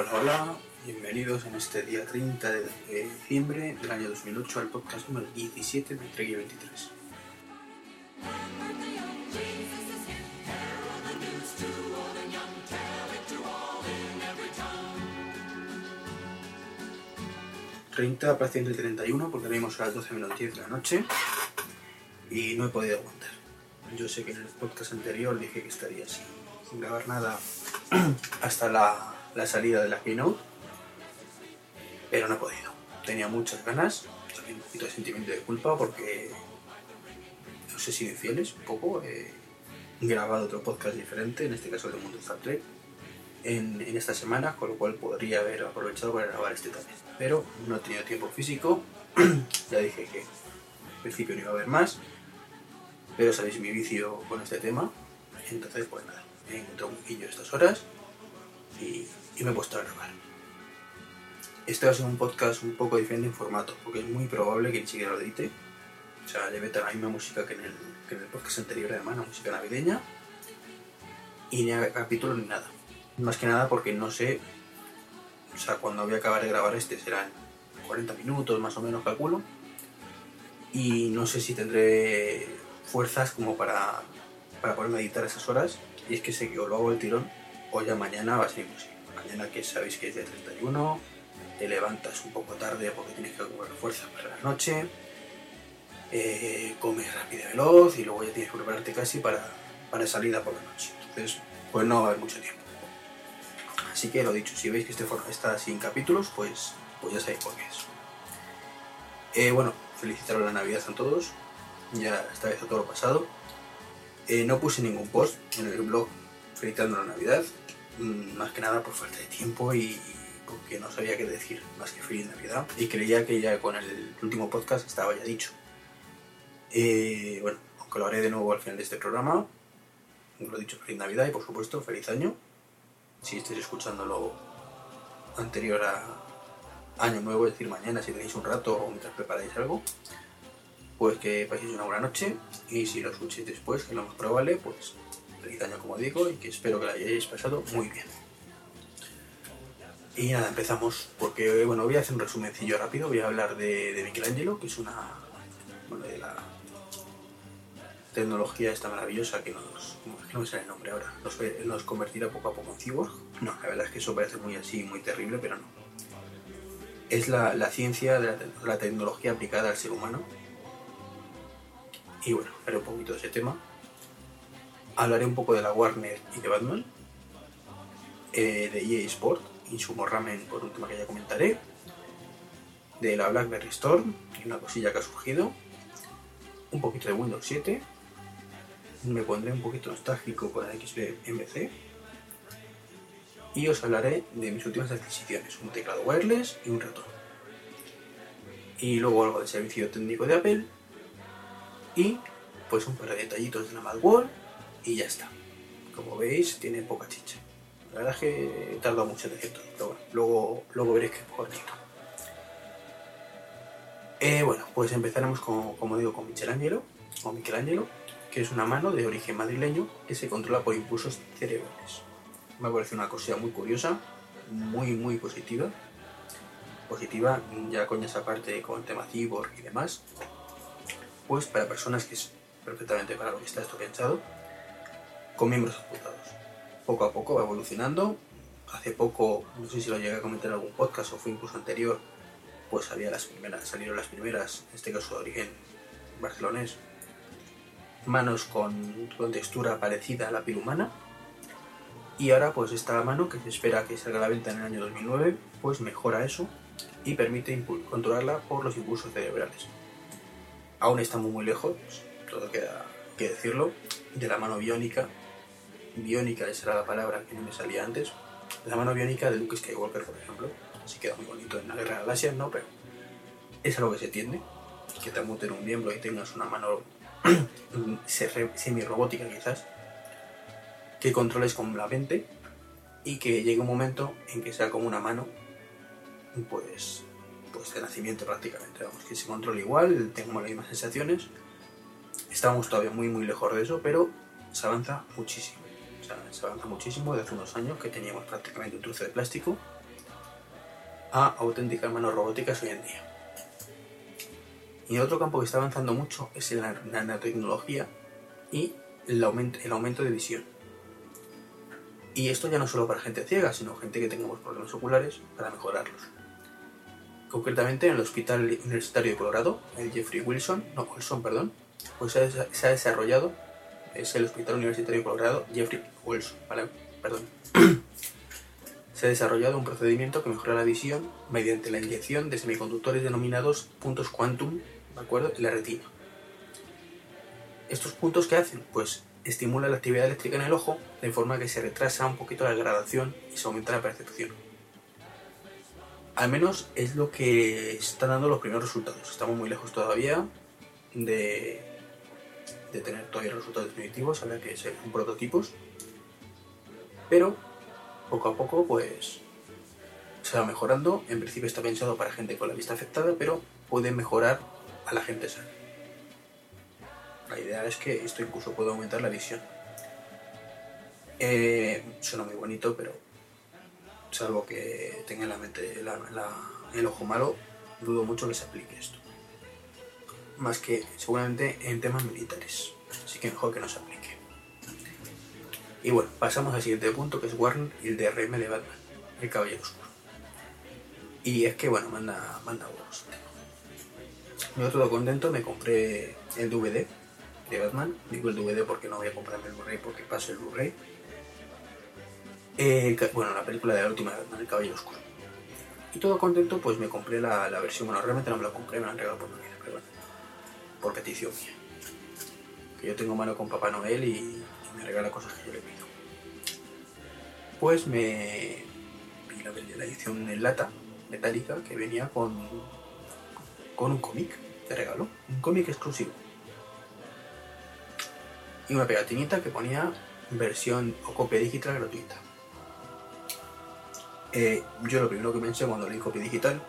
Hola, hola, bienvenidos en este día 30 de diciembre del año 2008 al podcast número 17 de Trek 23. ...30 paciente 31 porque venimos a las 12 menos 10 de la noche y no he podido aguantar. Yo sé que en el podcast anterior dije que estaría así, sin grabar nada hasta la, la salida de la keynote, pero no he podido. Tenía muchas ganas, también un poquito de sentimiento de culpa porque no sé si infieles, un poco. He grabado otro podcast diferente, en este caso el de Mundo Star Trek, en, en esta semana, con lo cual podría haber aprovechado para grabar este también. Pero no he tenido tiempo físico, ya dije que al principio no iba a haber más, pero sabéis mi vicio con este tema, entonces pues nada, he encontrado un poquillo estas horas y, y me he puesto a grabar. Este va a ser un podcast un poco diferente en formato, porque es muy probable que ni siquiera lo edite. O sea, le la misma música que en el, que en el podcast anterior, además, la música navideña. Y ni haga capítulo ni nada. Más que nada porque no sé. O sea, cuando voy a acabar de grabar este serán 40 minutos más o menos, calculo. Y no sé si tendré fuerzas como para, para ponerme a editar esas horas. Y es que sé que o lo hago el tirón o ya mañana va a ser imposible. Mañana que sabéis que es día 31, te levantas un poco tarde porque tienes que acumular fuerzas para la noche, eh, comes rápido y veloz y luego ya tienes que prepararte casi para, para salida por la noche. Entonces, pues no va a haber mucho tiempo. Así que lo dicho, si veis que este forma está sin capítulos, pues, pues ya sabéis por qué es. Eh, bueno, felicitaros la Navidad a todos, ya esta vez a todo lo pasado. Eh, no puse ningún post en el blog felicitando la Navidad, más que nada por falta de tiempo y porque no sabía qué decir más que feliz Navidad y creía que ya con el último podcast estaba ya dicho. Eh, bueno, aunque lo haré de nuevo al final de este programa, lo he dicho, feliz Navidad y por supuesto feliz año. Si estáis escuchando lo anterior a Año Nuevo, es decir, mañana si tenéis un rato o mientras preparáis algo, pues que paséis una buena noche y si lo escuchéis después, que lo más probable, pues año como digo y que espero que lo hayáis pasado muy bien. Y nada, empezamos, porque bueno, voy a hacer un resumencillo rápido, voy a hablar de, de Michelangelo, que es una, bueno, de la tecnología esta maravillosa que nos, no me sale el nombre ahora, nos, nos convertirá poco a poco en cyborg. No, la verdad es que eso parece muy así, muy terrible, pero no. Es la, la ciencia de la, la tecnología aplicada al ser humano. Y bueno, haré un poquito de ese tema. Hablaré un poco de la Warner y de Batman, eh, de EA Sport y Sumo Ramen por tema que ya comentaré, de la BlackBerry Storm una cosilla que ha surgido, un poquito de Windows 7, me pondré un poquito nostálgico con el XP MC y os hablaré de mis últimas adquisiciones, un teclado wireless y un ratón. Y luego algo de servicio técnico de Apple y pues un par de detallitos de la Macworld y ya está. Como veis, tiene poca chicha. La verdad es que he tardado mucho en decir todo, pero bueno, luego, luego veréis que es cortito. Eh, bueno, pues empezaremos con, como digo, con Michelangelo, o Michelangelo, que es una mano de origen madrileño que se controla por impulsos cerebrales. Me parece una cosilla muy curiosa, muy, muy positiva. Positiva, ya con esa parte con el tema cyborg y demás. Pues para personas que es perfectamente para lo que está esto pensado, con miembros amputados. Poco a poco va evolucionando. Hace poco, no sé si lo llegué a comentar en algún podcast o fue incluso anterior, pues había las primeras, salieron las primeras, en este caso de origen barcelonés, manos con, con textura parecida a la piel humana. Y ahora pues esta mano que se espera que salga a la venta en el año 2009, pues mejora eso y permite controlarla por los impulsos cerebrales. Aún estamos muy lejos, todo queda que decirlo, de la mano biónica. Biónica esa era la palabra que no me salía antes. La mano biónica de Luke Skywalker, por ejemplo. Así queda muy bonito en la guerra de galaxias, ¿no? Pero es algo que se tiende. Que te muten un miembro y tengas una mano semi-robótica quizás. Que controles con la mente y que llegue un momento en que sea como una mano, pues, pues de nacimiento prácticamente. Vamos, que se controle igual, tengamos las mismas sensaciones. Estamos todavía muy muy lejos de eso, pero se avanza muchísimo. Se avanza muchísimo desde hace unos años que teníamos prácticamente un trozo de plástico a auténticas manos robóticas hoy en día. Y otro campo que está avanzando mucho es la nanotecnología y el aumento, el aumento de visión. Y esto ya no solo para gente ciega, sino gente que tengamos problemas oculares para mejorarlos. Concretamente en el Hospital Universitario de Colorado, el Jeffrey Wilson, no Wilson, perdón, pues se ha desarrollado, es el Hospital Universitario de Colorado, Jeffrey Wilson, ¿vale? Perdón. se ha desarrollado un procedimiento que mejora la visión mediante la inyección de semiconductores denominados puntos quantum, ¿de acuerdo?, en la retina. ¿Estos puntos qué hacen? Pues estimula la actividad eléctrica en el ojo de forma que se retrasa un poquito la degradación y se aumenta la percepción. Al menos es lo que están dando los primeros resultados. Estamos muy lejos todavía de, de tener todavía resultados definitivos, habrá que ser prototipos. Pero poco a poco pues se va mejorando. En principio está pensado para gente con la vista afectada, pero puede mejorar a la gente sana. La idea es que esto incluso puede aumentar la visión. Eh, suena muy bonito, pero salvo que tenga en la mente el ojo malo, dudo mucho que se aplique esto. Más que seguramente en temas militares. Así que mejor que no se aplique. Y bueno, pasamos al siguiente punto, que es Warner y el DRM de Batman, el Caballero Oscuro. Y es que, bueno, manda, manda huevos. Yo todo contento, me compré el DVD de Batman. Digo el DVD porque no voy a comprarme el Blu-ray porque paso el Blu-ray. Bueno, la película de la última de Batman, El Caballero Oscuro. Y todo contento, pues me compré la, la versión, bueno, realmente no me la compré, me la han regalado por Navidad, por petición mía. Que yo tengo mano con Papá Noel y, me regala cosas que yo le pido. Pues me vi la, la edición en lata metálica que venía con, con un cómic de regalo, un cómic exclusivo y una pegatinita que ponía versión o copia digital gratuita. Eh, yo lo primero que pensé cuando leí copia digital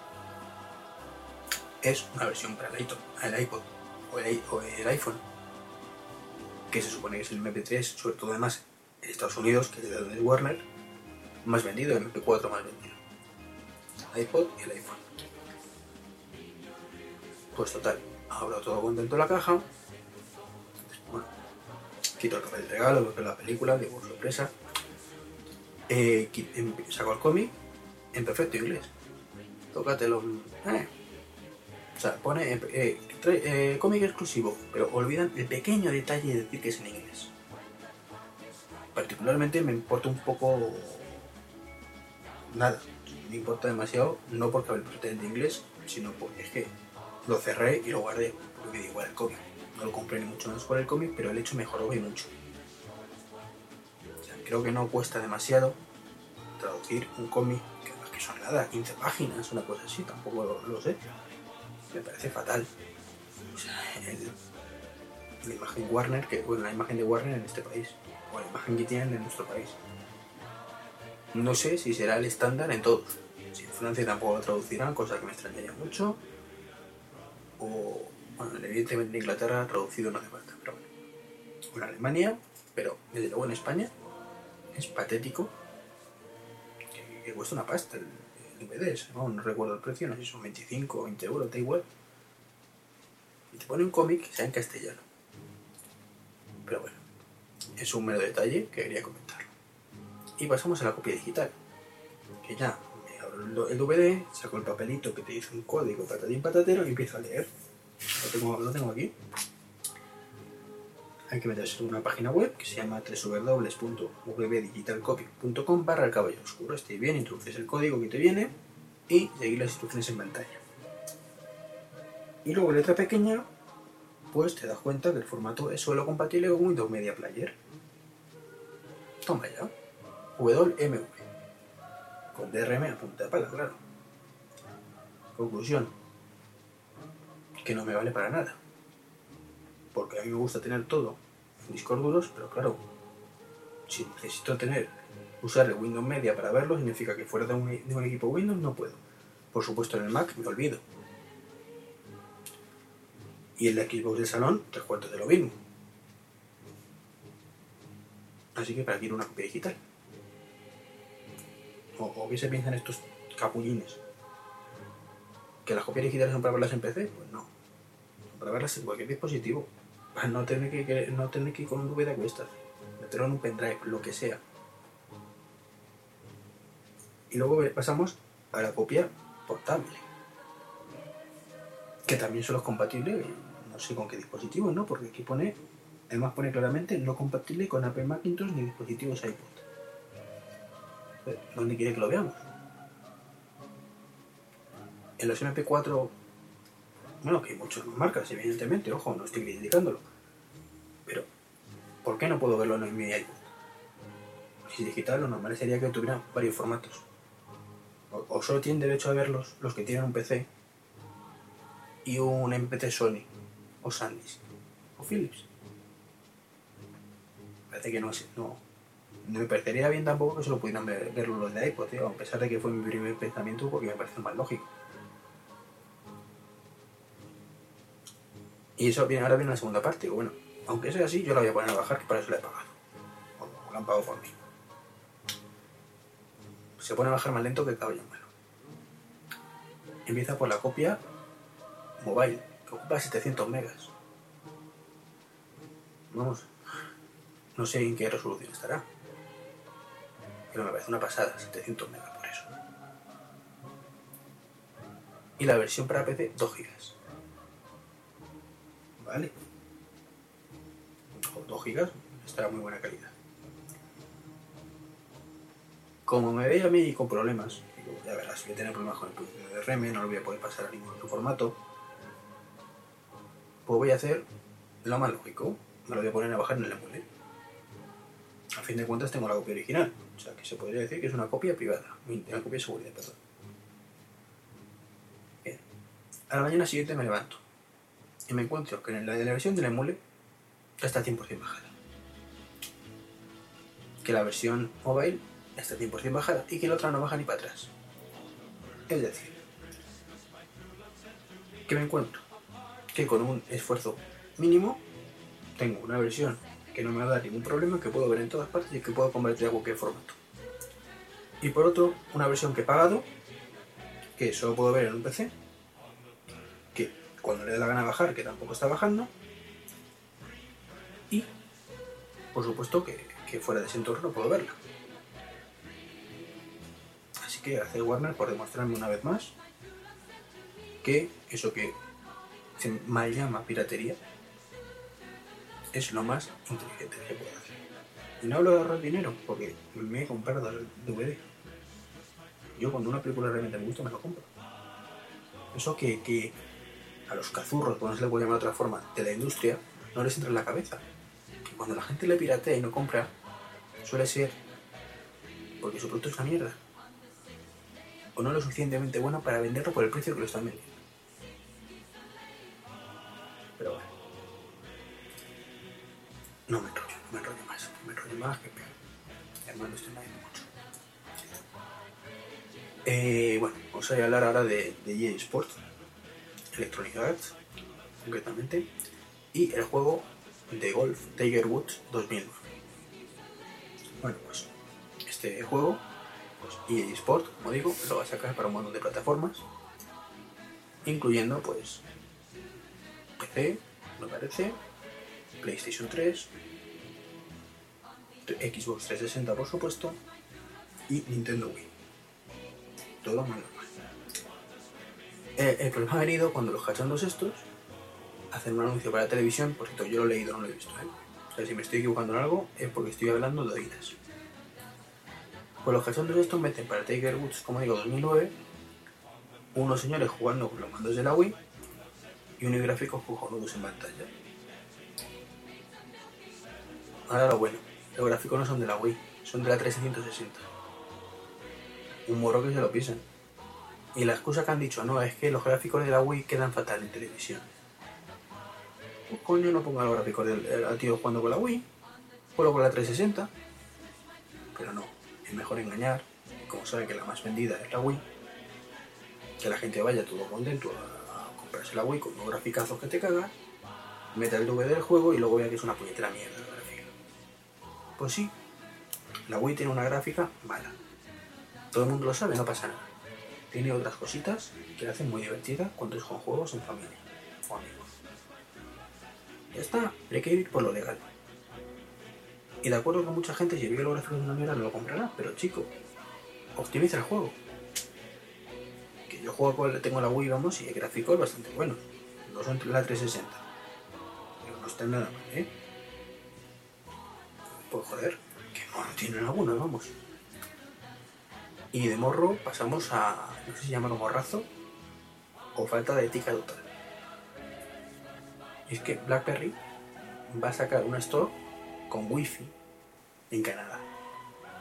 es una versión para el iPod, el iPod o el, el iPhone, que se supone que es el MP3, sobre todo además en Estados Unidos, que es de donde es Warner, más vendido, el MP4 más vendido. El iPod y el iPhone. Pues total, abro todo contento la caja. Bueno, quito el papel de regalo, veo la película, digo, sorpresa. Eh, em- saco el cómic en perfecto inglés. Tócatelo. Eh. O sea, pone eh, eh, eh, cómic exclusivo, pero olvidan el pequeño detalle de decir que es en inglés. Particularmente me importa un poco. Nada, me importa demasiado, no porque hable perfectamente inglés, sino porque es que lo cerré y lo guardé, porque me igual el cómic. No lo compré ni mucho menos por el cómic, pero el hecho mejoró y mucho. O sea, creo que no cuesta demasiado traducir un cómic, que que son nada, 15 páginas, una cosa así, tampoco lo sé. Me parece fatal. O sea, la imagen Warner, que, bueno, la imagen de Warner en este país, o la imagen que tienen en nuestro país. No sé si será el estándar en todos. Si en Francia tampoco lo traducirán, cosa que me extrañaría mucho. O, bueno, evidentemente en Inglaterra traducido no hace falta, pero bueno. O en Alemania, pero desde luego en España es patético que, cuesta una pasta el DVD, ¿no? recuerdo el precio, no sé si son 25 o 20 euros, da igual. Y te pone un cómic que sea en castellano. Pero bueno, es un mero detalle que quería comentarlo. Y pasamos a la copia digital. Que ya me abro el DVD, saco el papelito que te dice un código patatín patatero y empiezo a leer. Lo tengo aquí. Hay que meterse en una página web que se llama www.vdigitalcopy.com barra el caballero oscuro. Estéis bien, introduces el código que te viene y seguir las instrucciones en pantalla. Y luego letra pequeña, pues te das cuenta que el formato es solo compatible con Windows Media Player. Toma ya. WMV. Con DRM a punta de pala. Conclusión. Que no me vale para nada. Porque a mí me gusta tener todo en discos duros, pero claro, si necesito tener, usar el Windows Media para verlo, significa que fuera de un, equipo Windows no puedo. Por supuesto en el Mac me olvido. Y el Xbox del salón, tres cuartos de lo mismo. Así que para quiero una copia digital. O, o qué se piensan estos capullines. ¿Que las copias digitales son para verlas en PC? Pues no. Son para verlas en cualquier dispositivo. Para no tener que, no tener que ir con un DVD a cuestas. Meterlo en un pendrive, lo que sea. Y luego pasamos a la copia portable. Que también solo es compatible, no sé con qué dispositivo, ¿no? Porque aquí pone, además pone claramente no compatible con Apple Macintosh ni dispositivos iPod. Eh, ¿Dónde quiere que lo veamos? En los MP4, bueno, que hay muchas marcas, evidentemente, ojo, no estoy criticándolo. Pero, ¿por qué no puedo verlo en mi iPod? Si digital, lo normal sería que tuviera varios formatos. O, solo tienen derecho a verlos los que tienen un PC y un MP3 Sony, o SanDisk, o Philips. Parece que no es. No, no me parecería bien tampoco que solo pudieran ver, verlo los de iPod, tío, a pesar de que fue mi primer pensamiento porque me parece más lógico. Y eso viene, ahora viene la segunda parte. Bueno, aunque sea así, yo la voy a poner a bajar, que para eso la he pagado. O la han pagado por mí. Se pone a bajar más lento que el caballo malo. Empieza por la copia mobile, que ocupa 700 megas. Vamos, no sé en qué resolución estará. Pero me parece una pasada, 700 megas por eso. Y la versión para PC, 2 gigas. ¿Vale? Con 2 gigas estará muy buena calidad. Como me veis a mí con problemas, digo, ya verás, voy a tener problemas con el de RM, no lo voy a poder pasar a ningún otro formato, pues voy a hacer lo más lógico, me lo voy a poner a bajar en el emule. A fin de cuentas tengo la copia original, o sea que se podría decir que es una copia privada, una copia de seguridad, perdón. Bien, a la mañana siguiente me levanto y me encuentro que en la la versión del emule está 100% bajada. Que la versión mobile está 100% bajada y que la otra no baja ni para atrás. Es decir, que me encuentro que con un esfuerzo mínimo tengo una versión que no me va a dar ningún problema, que puedo ver en todas partes y que puedo convertir a cualquier formato. Y por otro, una versión que he pagado, que solo puedo ver en un PC, cuando le dé la gana bajar, que tampoco está bajando, y por supuesto que, fuera de ese entorno no puedo verla. Así que gracias Warner por demostrarme una vez más que eso que se mal llama piratería es lo más inteligente que se puede hacer. Y no hablo de ahorrar dinero, porque me he comprado el DVD. Yo cuando una película realmente me gusta me lo compro. Eso que, que a los cazurros, por no se le puede llamar de otra forma, de la industria, no les entra en la cabeza. Que cuando la gente le piratea y no compra, suele ser porque su producto es una mierda. O no lo suficientemente bueno para venderlo por el precio que lo están vendiendo. Pero bueno. No me enrollo, no me enrollo más. No me enrollo más que peor. Lo estoy moviendo mucho. Eh, bueno, os voy a hablar ahora de, de EA Sports, Electronic Arts, concretamente, y el juego de golf Tiger Woods 2009. Bueno, pues este juego, pues EA Sport, como digo, lo va a sacar para un montón de plataformas, incluyendo pues PC, me parece, PlayStation 3, Xbox 360 por supuesto, y Nintendo Wii. Todo muy normal. Eh, el problema ha venido cuando los cachondos estos hacen un anuncio para la televisión, por cierto, yo lo he leído, no lo he visto, ¿eh? O sea, si me estoy equivocando en algo es porque estoy hablando de oídas. Pues los cachondos estos meten para Tiger Woods, como digo, 2009, unos señores jugando con los mandos de la Wii y unos gráficos cojonudos en pantalla. Ahora lo bueno, los gráficos no son de la Wii, son de la 360. Un morro que se lo pisan. Y la excusa que han dicho, no, es que los gráficos de la Wii quedan fatal en televisión. Pues coño, no ponga los gráficos del del- al tío jugando con la Wii, ponlo con la 360. Pero no, es mejor engañar, como sabe que la más vendida es la Wii, que la gente vaya todo contento a, comprarse la Wii con unos graficazos que te cagas, meta el DVD del juego y luego vea que es una puñetera mierda. Pues sí, La Wii tiene una gráfica mala. Todo el mundo lo sabe, no pasa nada. Tiene otras cositas que la hacen muy divertida cuando es con juegos en familia o amigos. Ya está, hay que ir por lo legal. Y de acuerdo con mucha gente, si los gráficos de una mierda no lo comprará, pero chico, optimiza el juego. Que yo juego con, tengo la Wii, vamos, y el gráfico es bastante bueno. No son la 360. Pero no está nada mal, ¿eh? Pues joder, que no tienen alguno, vamos. Y de morro pasamos a, no sé si llamarlo morrazo o falta de ética total. Es que BlackBerry va a sacar una store con wifi en Canadá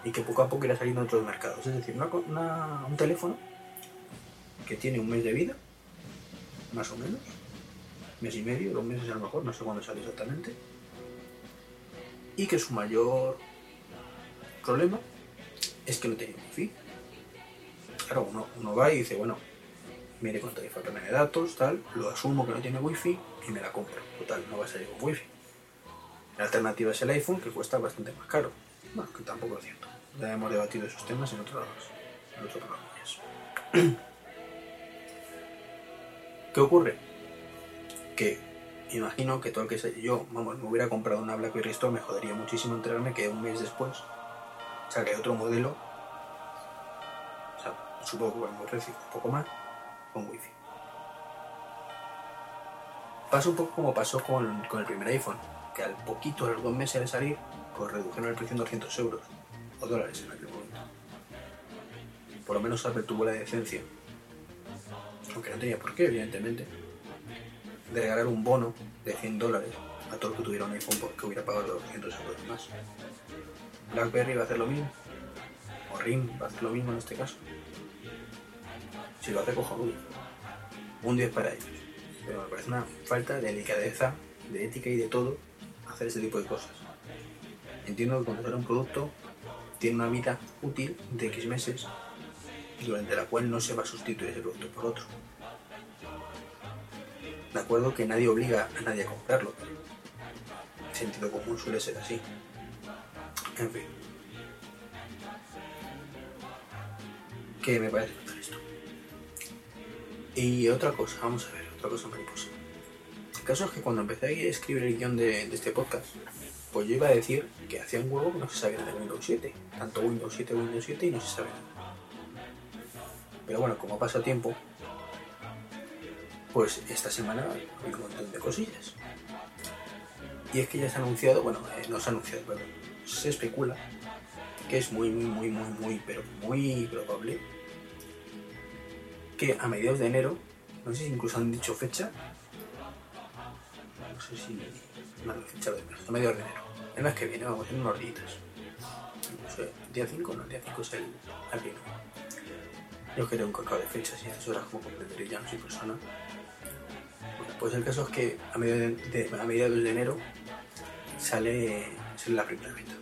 y que poco a poco irá saliendo a otros mercados. Es decir, un teléfono que tiene un mes de vida, más o menos, mes y medio, dos meses a lo mejor, no sé cuándo sale exactamente, y que su mayor problema es que no tiene wifi. Claro, uno, uno va y dice, bueno, mire cuánto tarifa plan de datos, tal, lo asumo que no tiene wifi y me la compro. Total, no va a salir con wifi. La alternativa es el iPhone, que cuesta bastante más caro. Bueno, que tampoco es cierto. Ya hemos debatido esos temas en otros, en programas. ¿Qué ocurre? Que imagino que todo el que sé yo, vamos, me hubiera comprado una BlackBerry Store, me jodería muchísimo enterarme que un mes después sale otro modelo, supongo que precio, un poco más, con wifi. Pasa un poco como pasó con, el primer iPhone, que al poquito, a los dos meses de salir, pues redujeron el precio en 200 euros o dólares en aquel momento. Por lo menos Apple tuvo la decencia, aunque no tenía por qué, evidentemente, de regalar un bono de 100 dólares a todo el que tuviera un iPhone porque hubiera pagado los 200 euros más. BlackBerry va a hacer lo mismo, o RIM va a hacer lo mismo en este caso. Si lo hace cojonudo. Un 10 para ellos. Pero me parece una falta de delicadeza, de ética y de todo hacer ese tipo de cosas. Entiendo que cuando sale un producto tiene una vida útil de X meses durante la cual no se va a sustituir ese producto por otro. De acuerdo que nadie obliga a nadie a comprarlo. El sentido común suele ser así. En fin. ¿Qué me parece? Y otra cosa, vamos a ver, otra cosa mariposa. El caso es que cuando empecé a escribir el guion de, este podcast, pues yo iba a decir que hacía un huevo que no se sabía de Windows 7. Tanto Windows 7, Windows 7 y no se sabe nada. Pero bueno, como pasa tiempo, pues esta semana hay un montón de cosillas. Y es que ya se ha anunciado, bueno, eh, no se ha anunciado, pero se especula que es muy, muy, muy, muy, muy, pero muy probable que a mediados de enero, no sé si incluso han dicho fecha, no sé si no han fecha de marzo, a mediados de enero, el mes que viene, vamos, en unos días. No sé, día 5, no, día 5 es el, vino. Yo quiero un cacao de fechas y esas horas como comprenderé, ya no soy persona. Bueno, pues el caso es que a mediados de, de- a mediados de enero sale, sale la primera beta.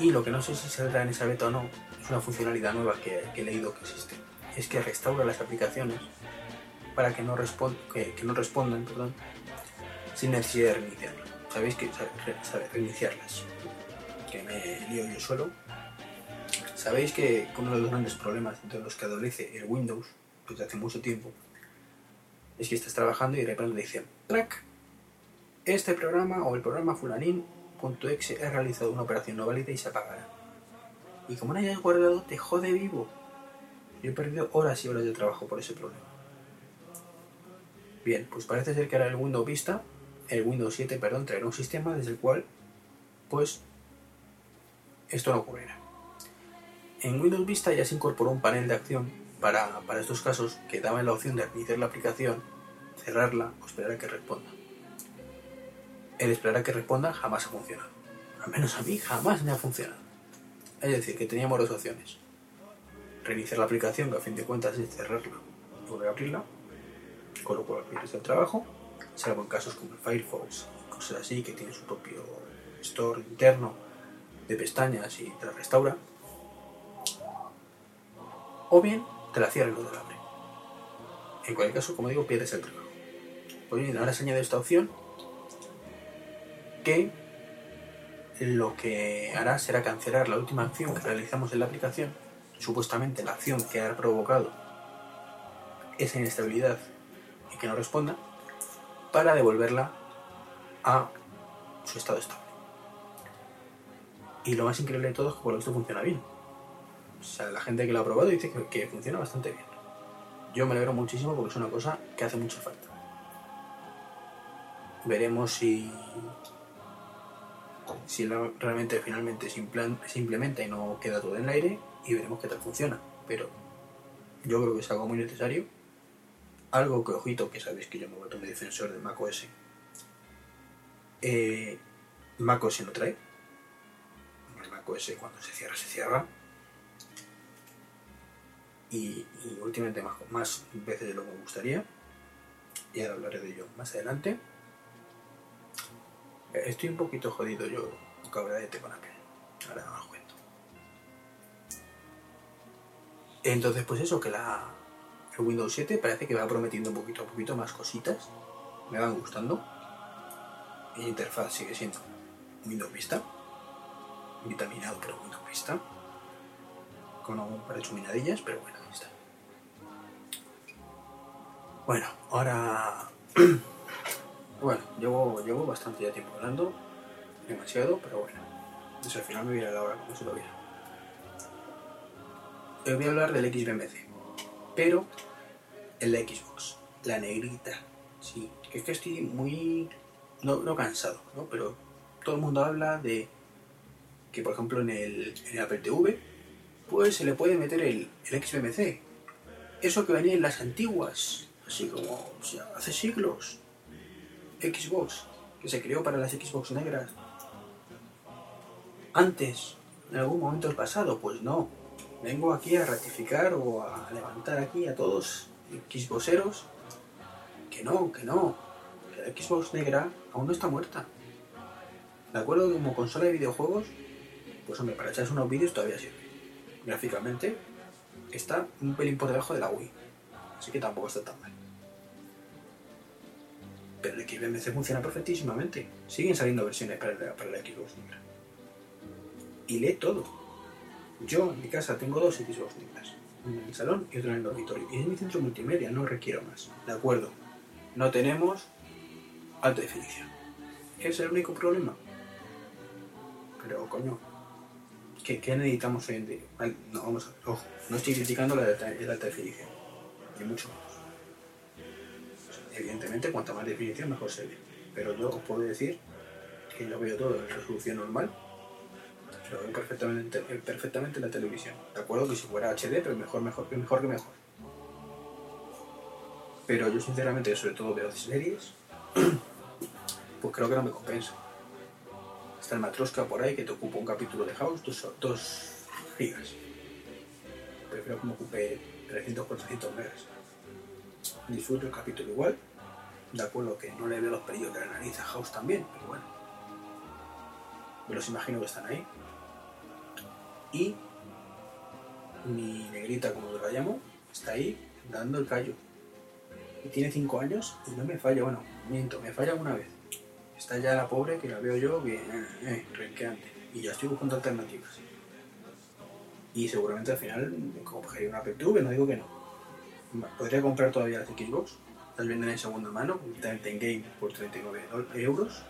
Y lo que no sé si saldrá en esa beta o no, es una funcionalidad nueva que, que he leído que existe. Es que restaura las aplicaciones para que no, que, que no respondan perdón, sin necesidad de reiniciarlas. ¿Sabéis que sabe- re- sabe reiniciarlas? Que me lío yo solo. Sabéis que uno de los grandes problemas de los que adolece el Windows desde hace mucho tiempo es que estás trabajando y de repente dice track este programa o el programa fulanín.exe ha realizado una operación no válida y se apagará. Y como no hayas guardado, te jode vivo. Yo he perdido horas y horas de trabajo por ese problema. Bien, pues parece ser que ahora el Windows Vista, el Windows 7, perdón, traerá un sistema desde el cual, pues, esto no ocurrirá. En Windows Vista ya se incorporó un panel de acción para, para estos casos que daba la opción de reiniciar la aplicación, cerrarla o esperar a que responda. El esperar a que responda jamás ha funcionado. Al menos a mí jamás me ha funcionado. Es decir, que teníamos dos opciones. Reiniciar la aplicación, que a fin de cuentas es cerrarla y volver a abrirla, con lo cual pierdes el trabajo, salvo en casos como el Firefox, cosas así, que tiene su propio store interno de pestañas y te la restaura. O bien te la cierra y la abre. En cualquier caso, como digo, pierdes el trabajo. Pues bien, ahora se añade esta opción que lo que hará será cancelar la última acción que realizamos en la aplicación, supuestamente la acción que ha provocado esa inestabilidad y que no responda, para devolverla a su estado estable. Y lo más increíble de todo es que por lo visto funciona bien. O sea, la gente que lo ha probado dice que, que funciona bastante bien. Yo me alegro muchísimo porque es una cosa que hace mucha falta. Veremos si, si realmente finalmente se, se implementa y no queda todo en el aire y veremos qué tal funciona. Pero yo creo que es algo muy necesario. Algo que, ojito, que sabéis que yo me he vuelto muy defensor de macOS. Eh, macOS no trae. El macOS cuando se cierra, se cierra. Y, y últimamente más, más veces de lo que me gustaría. Y ahora hablaré de ello más adelante. Estoy un poquito jodido yo, cabreadete con Apple. Ahora os cuento. Entonces, pues eso, que la el Windows 7 parece que va prometiendo un poquito a poquito más cositas. Me van gustando. La interfaz sigue siendo Windows Vista. Vitaminado, pero Windows Vista. Con algún par de chuminadillas, pero bueno, ahí está. Bueno, ahora. bueno, llevo, llevo bastante ya tiempo hablando. Demasiado, pero bueno. Entonces al final me viene la hora como si lo viera. Os voy a hablar del XBMC. Pero en la Xbox. La negrita. Sí. Es que estoy muy. No, no cansado, ¿no? Pero todo el mundo habla de que, por ejemplo, en el, en el Apple TV, pues se le puede meter el, el XBMC. Eso que venía en las antiguas, así como, o sea, hace siglos. Xbox, que se creó para las Xbox negras. Antes, en algún momento del pasado, pues no. Vengo aquí a ratificar o a levantar aquí a todos Xboxeros que no, que no. Que la Xbox negra aún no está muerta. De acuerdo como consola de videojuegos, pues hombre, para echarse unos vídeos todavía sirve. Gráficamente está un pelín por debajo de la Wii. Así que tampoco está tan mal. Pero el XBMC funciona perfectísimamente. Siguen saliendo versiones para la, para la Xbox negra. Y lee todo. Yo en mi casa tengo dos Xbox negras. Una en el salón y otra en el dormitorio. Y es mi centro multimedia, no requiero más. De acuerdo. No tenemos alta definición. ¿Es el único problema? Pero coño, ¿qué, qué necesitamos hoy en día? No, vamos a ojo, no estoy criticando la alta definición, ni mucho menos. Evidentemente, cuanta más definición, mejor se ve. Pero yo os puedo decir que yo veo todo en resolución normal, lo veo perfectamente, perfectamente en la televisión. De acuerdo que si fuera HD, pero mejor, mejor, que mejor que mejor. Pero yo sinceramente, sobre todo veo series, pues creo que no me compensa. Está el Matroska por ahí que te ocupa un capítulo de House, 2 gigas. Prefiero que me ocupe 300 400 megas. Disfruto el capítulo igual. De acuerdo que no le veo los pelillos de la nariz a House también, pero bueno. Me los imagino que están ahí. Y mi negrita, como yo la llamo, está ahí dando el callo. Y tiene 5 años y no me falla, bueno, miento, me falla una vez. Está ya la pobre que la veo yo bien, eh, eh. Y ya estoy buscando alternativas. Y seguramente al final cogería una Apple TV, no digo que no. Podría comprar todavía las Xbox. Las venden en segunda mano, directamente en game por 39 dol- euros.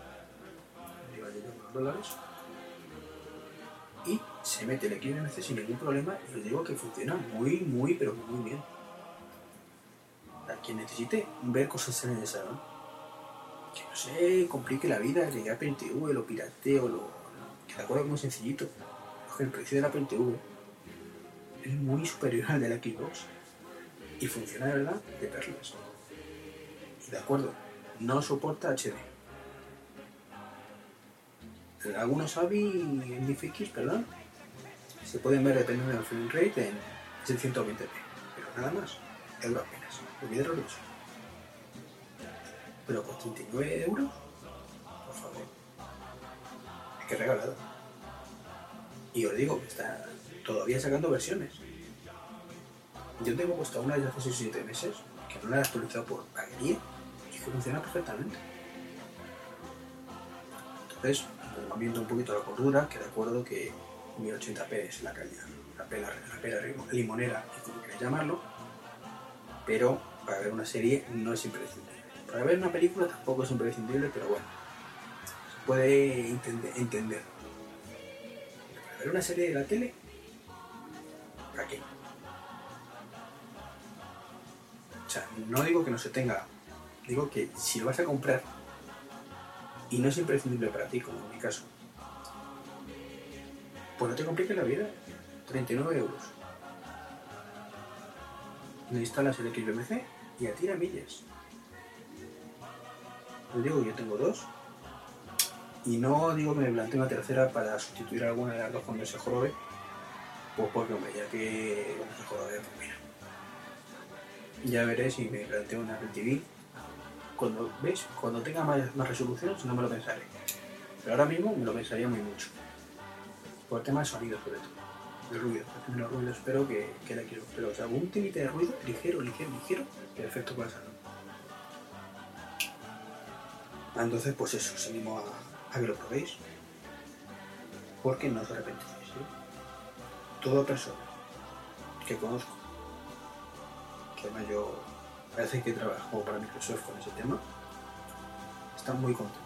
Y se mete el XBMC sin ningún problema y os digo que funciona muy, muy, pero muy bien. A quien necesite ver cosas en el salón, que no se complique la vida, a Apple TV, lo pirateo, lo, que que es muy sencillito. Que el precio de la Apple TV es muy superior al de la Xbox y funciona de verdad de perlas. De acuerdo, no soporta HD. Algunos AVI en DFX, perdón, se pueden ver dependiendo del frame rate en 620p, pero nada más, euro apenas, olvidaros eso. Pero por 39 euros, por favor, es que regalado. Y os digo que está todavía sacando versiones. Yo tengo puesto una de hace 6 o 7 meses, que no la he actualizado por paguería, y que funciona perfectamente. Entonces, viendo un poquito la cordura, que de acuerdo que 1080p es la calidad, la pela, la pela limonera, como queréis llamarlo, pero para ver una serie no es imprescindible. Para ver una película tampoco es imprescindible, pero bueno, se puede entender. Para ver una serie de la tele, ¿para qué? Sea, no digo que no se tenga, digo que si lo vas a comprar y no es imprescindible para ti, como en mi caso, pues no te compliques la vida. 39 euros. Le instalas el XBMC y a tira millas. Os digo, yo tengo dos. Y no digo que me plantee una tercera para sustituir alguna de las dos cuando se jorobe. Pues porque, hombre, ya que se jorobe, pues mira. Ya veré si me planteo una Apple TV. Cuando, ¿ves? Cuando tenga más, más resolución, no me lo pensaré. Pero ahora mismo me lo pensaría muy mucho. Por el tema de sonido, sobre todo. De ruido. Menos ruido, espero que, que la quiero. Pero, o sea, un de ruido ligero, ligero, ligero, perfecto para salud. Entonces, pues eso, os animo a, a que lo probéis. Porque no os arrepentiréis. ¿eh? Toda persona que conozco, además yo parece que trabajo para Microsoft con ese tema, está muy contenta.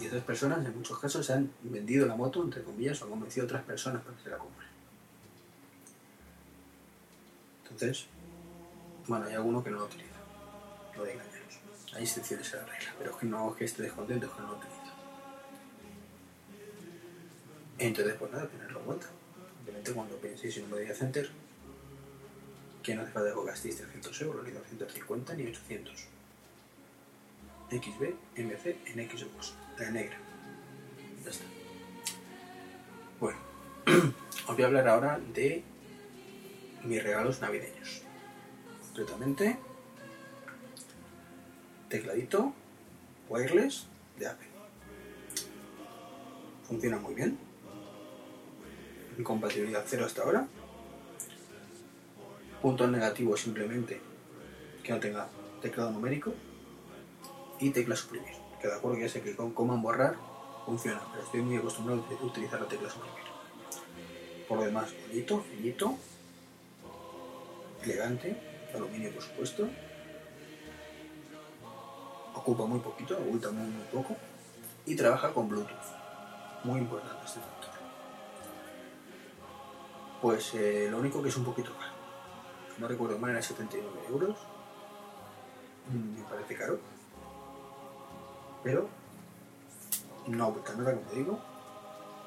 Y esas personas en muchos casos se han vendido la moto, entre comillas, o han convencido a otras personas para que se la compren. Entonces, bueno, hay alguno que no lo utiliza. No engañaros. Hay excepciones a la regla, pero es que no es que esté descontento, es que no lo utiliza. Entonces, pues nada, tenerlo en cuenta. Obviamente cuando penséis en un media center, que no hace falta que gastéis 300 euros, ni 250, ni 800. XB, MC, en Xbox, la negra. Ya está. Bueno, os voy a hablar ahora de mis regalos navideños. Concretamente, tecladito wireless de Apple. Funciona muy bien. Incompatibilidad cero hasta ahora. Puntos negativos simplemente que no tenga teclado numérico y tecla suprimir. Que de acuerdo ya sé que con command borrar funciona, pero estoy muy acostumbrado a utilizar la tecla suprimir. Por lo demás, bonito, finito, elegante, aluminio por supuesto. Ocupa muy poquito, oculta muy, muy poco y trabaja con Bluetooth. Muy importante este factor. Pues eh, lo único que es un poquito caro. No recuerdo mal, era 79 euros. Mm, Me parece caro. Pero no vuelta nada, como digo.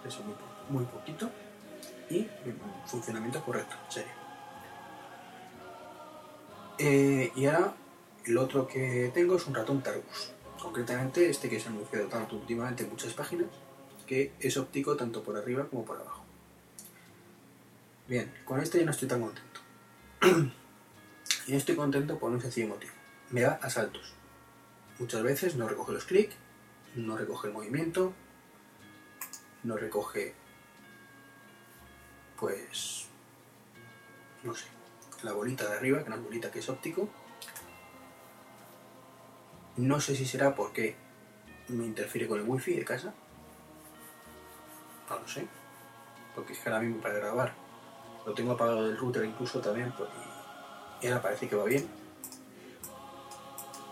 Peso muy, muy poquito. Y mm, funcionamiento correcto, serio. Eh, y ahora el otro que tengo es un ratón Targus. Concretamente este que se ha anunciado tanto últimamente en muchas páginas, que es óptico tanto por arriba como por abajo. Bien, con este ya no estoy tan contento. Y no estoy contento por un sencillo motivo. Me da a saltos. Muchas veces no recoge los clics, no recoge el movimiento, no recoge, pues, no sé, la bolita de arriba, que no es bolita, que es óptico. No sé si será porque me interfiere con el wifi de casa. No lo sé. Porque es que ahora mismo para grabar lo tengo apagado del router incluso también pues, y ahora parece que va bien.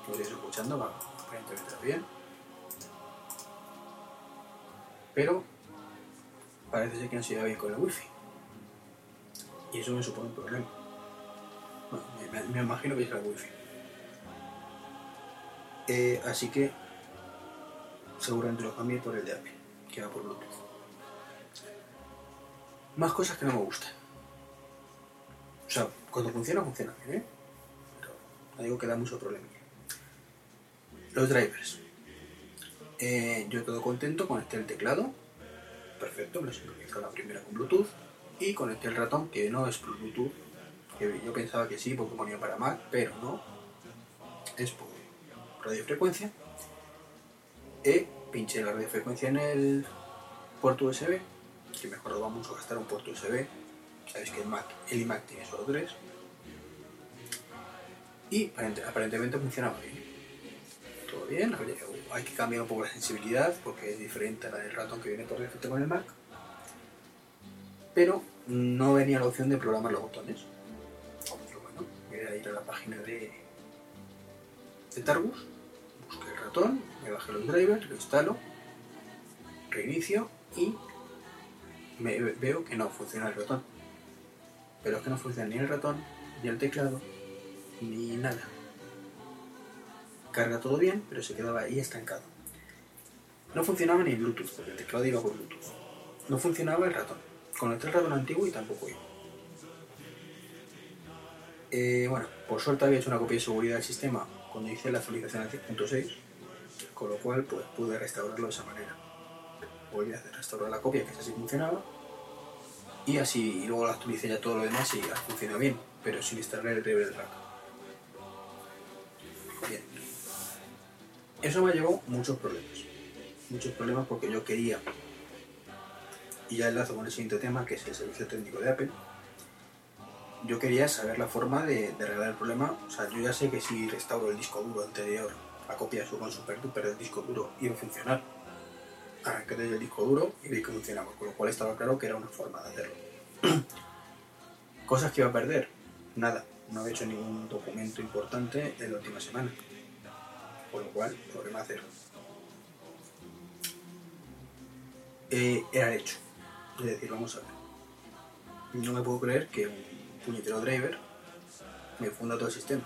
Lo estáis escuchando, va, aparentemente bien. Pero parece ser que se lleva bien con el wifi. Y eso me supone un problema. Bueno, me, imagino que es el wifi. Eh, así que seguramente lo cambie por el de Apple, que va por Bluetooth. Más cosas que no me gustan. Sea, cuando funciona, funciona bien, ¿eh? No digo que da mucho problema. Los drivers. Eh, yo todo contento, conecté el teclado. Perfecto, me lo sincronizó la primera con Bluetooth. Y conecté el ratón, que no es por Bluetooth. Que yo pensaba que sí, porque ponía para Mac, pero no. Es por radiofrecuencia. Y pinché la radiofrecuencia en el puerto USB, que me acordaba mucho gastar un puerto USB. Sabéis que el Mac, el iMac tiene solo tres. Y aparente- aparentemente funcionaba bien. Todo bien, hay que cambiar un poco la sensibilidad porque es diferente a la del ratón que viene por defecto con el Mac. Pero no venía la opción de programar los botones. Pero bueno, era ir a la página de, de Targus, busqué el ratón, me bajé los drivers, lo instalo, reinicio y me, veo que no funciona el ratón. Pero es que no funciona ni el ratón, ni el teclado, ni nada. Carga todo bien, pero se quedaba ahí estancado. No funcionaba ni el Bluetooth, porque el teclado iba por Bluetooth. No funcionaba el ratón. Conecté el ratón antiguo y tampoco iba. Eh, bueno, por suerte había hecho una copia de seguridad del sistema cuando hice la actualización al 10.6, con lo cual pues, pude restaurarlo de esa manera. Volví a restaurar la copia, que así funcionaba, y así y luego la actualicé ya todo lo demás y ya funciona bien, pero sin instalar el driver del ratón. Bien. Eso me llevó muchos problemas. Muchos problemas porque yo quería, y ya enlazo con el siguiente tema, que es el servicio técnico de Apple, yo quería saber la forma de, de arreglar el problema. O sea, yo ya sé que si restauro el disco duro anterior, la copia su con super duper del disco duro iba a funcionar. Arranqué desde el disco duro y vi que funcionaba, con lo cual estaba claro que era una forma de hacerlo. Cosas que iba a perder, nada, no había hecho ningún documento importante en la última semana. Con lo cual, problema cero. Eh, era el hecho. Es decir, vamos a ver. No me puedo creer que un puñetero driver me funda todo el sistema.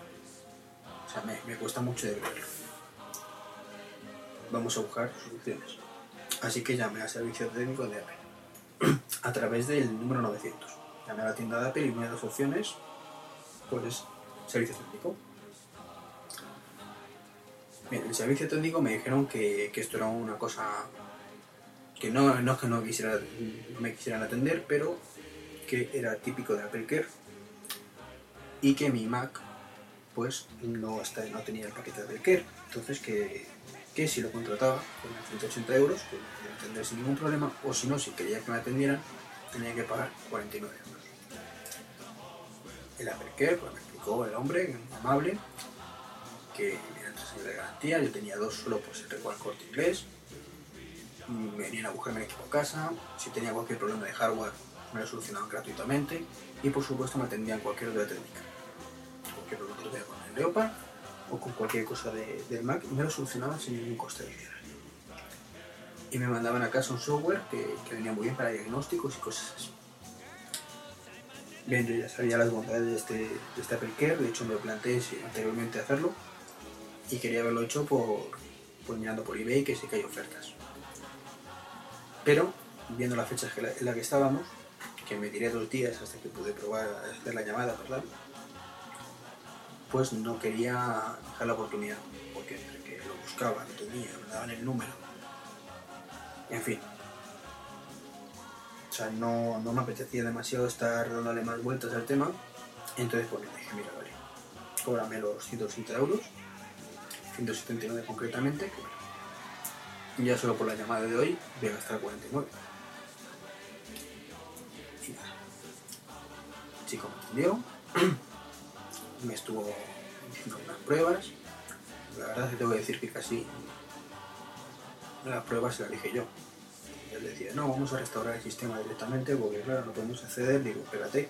O sea, me, me cuesta mucho de verlo. Vamos a buscar soluciones. Así que llamé al servicio técnico de Apple a través del número 900. Llamé a la tienda de Apple y una de las opciones pues servicio técnico. Bien, el servicio técnico me dijeron que, que esto era una cosa que no, no que no, quisiera, me quisieran atender, pero que era típico de Apple Care y que mi Mac pues no, está, no tenía el paquete de Apple Care. Entonces que, que si lo contrataba con 180 euros, pues me atender sin ningún problema, o si no, si quería que me atendieran, tenía que pagar 49 euros. El Apple Care, pues me explicó el hombre, amable, que eran tres años de garantía, yo tenía dos solo pues el recual corte inglés, me venían a buscarme el equipo a casa, si tenía cualquier problema de hardware me lo solucionaban gratuitamente y por supuesto me atendían cualquier duda técnica. Cualquier problema que tuviera con el Leopard o con cualquier cosa de, del Mac me lo solucionaban sin ningún coste adicional. Y me mandaban a casa un software que, que venía muy bien para diagnósticos y cosas así. Bien, ya sabía las bondades de este, de este Apple de hecho me planteé anteriormente hacerlo y quería haberlo hecho por, pues mirando por eBay que sé que hay ofertas. Pero viendo las fechas que la- en las que estábamos, que me tiré dos días hasta que pude probar hacer la llamada, ¿verdad? Pues no quería dejar la oportunidad, porque lo buscaba, lo tenía, me daban el número. En fin. O sea, no, no me apetecía demasiado estar dándole más vueltas al tema. Entonces, pues le dije, mira, vale, cóbrame los 160 euros, 179 concretamente, que ya solo por la llamada de hoy voy a gastar 49. Y nada. El chico me atendió, me estuvo haciendo unas pruebas. La verdad que tengo que decir que casi las pruebas se las dije yo. Él decía, no, vamos a restaurar el sistema directamente porque claro, no podemos acceder. Digo, espérate.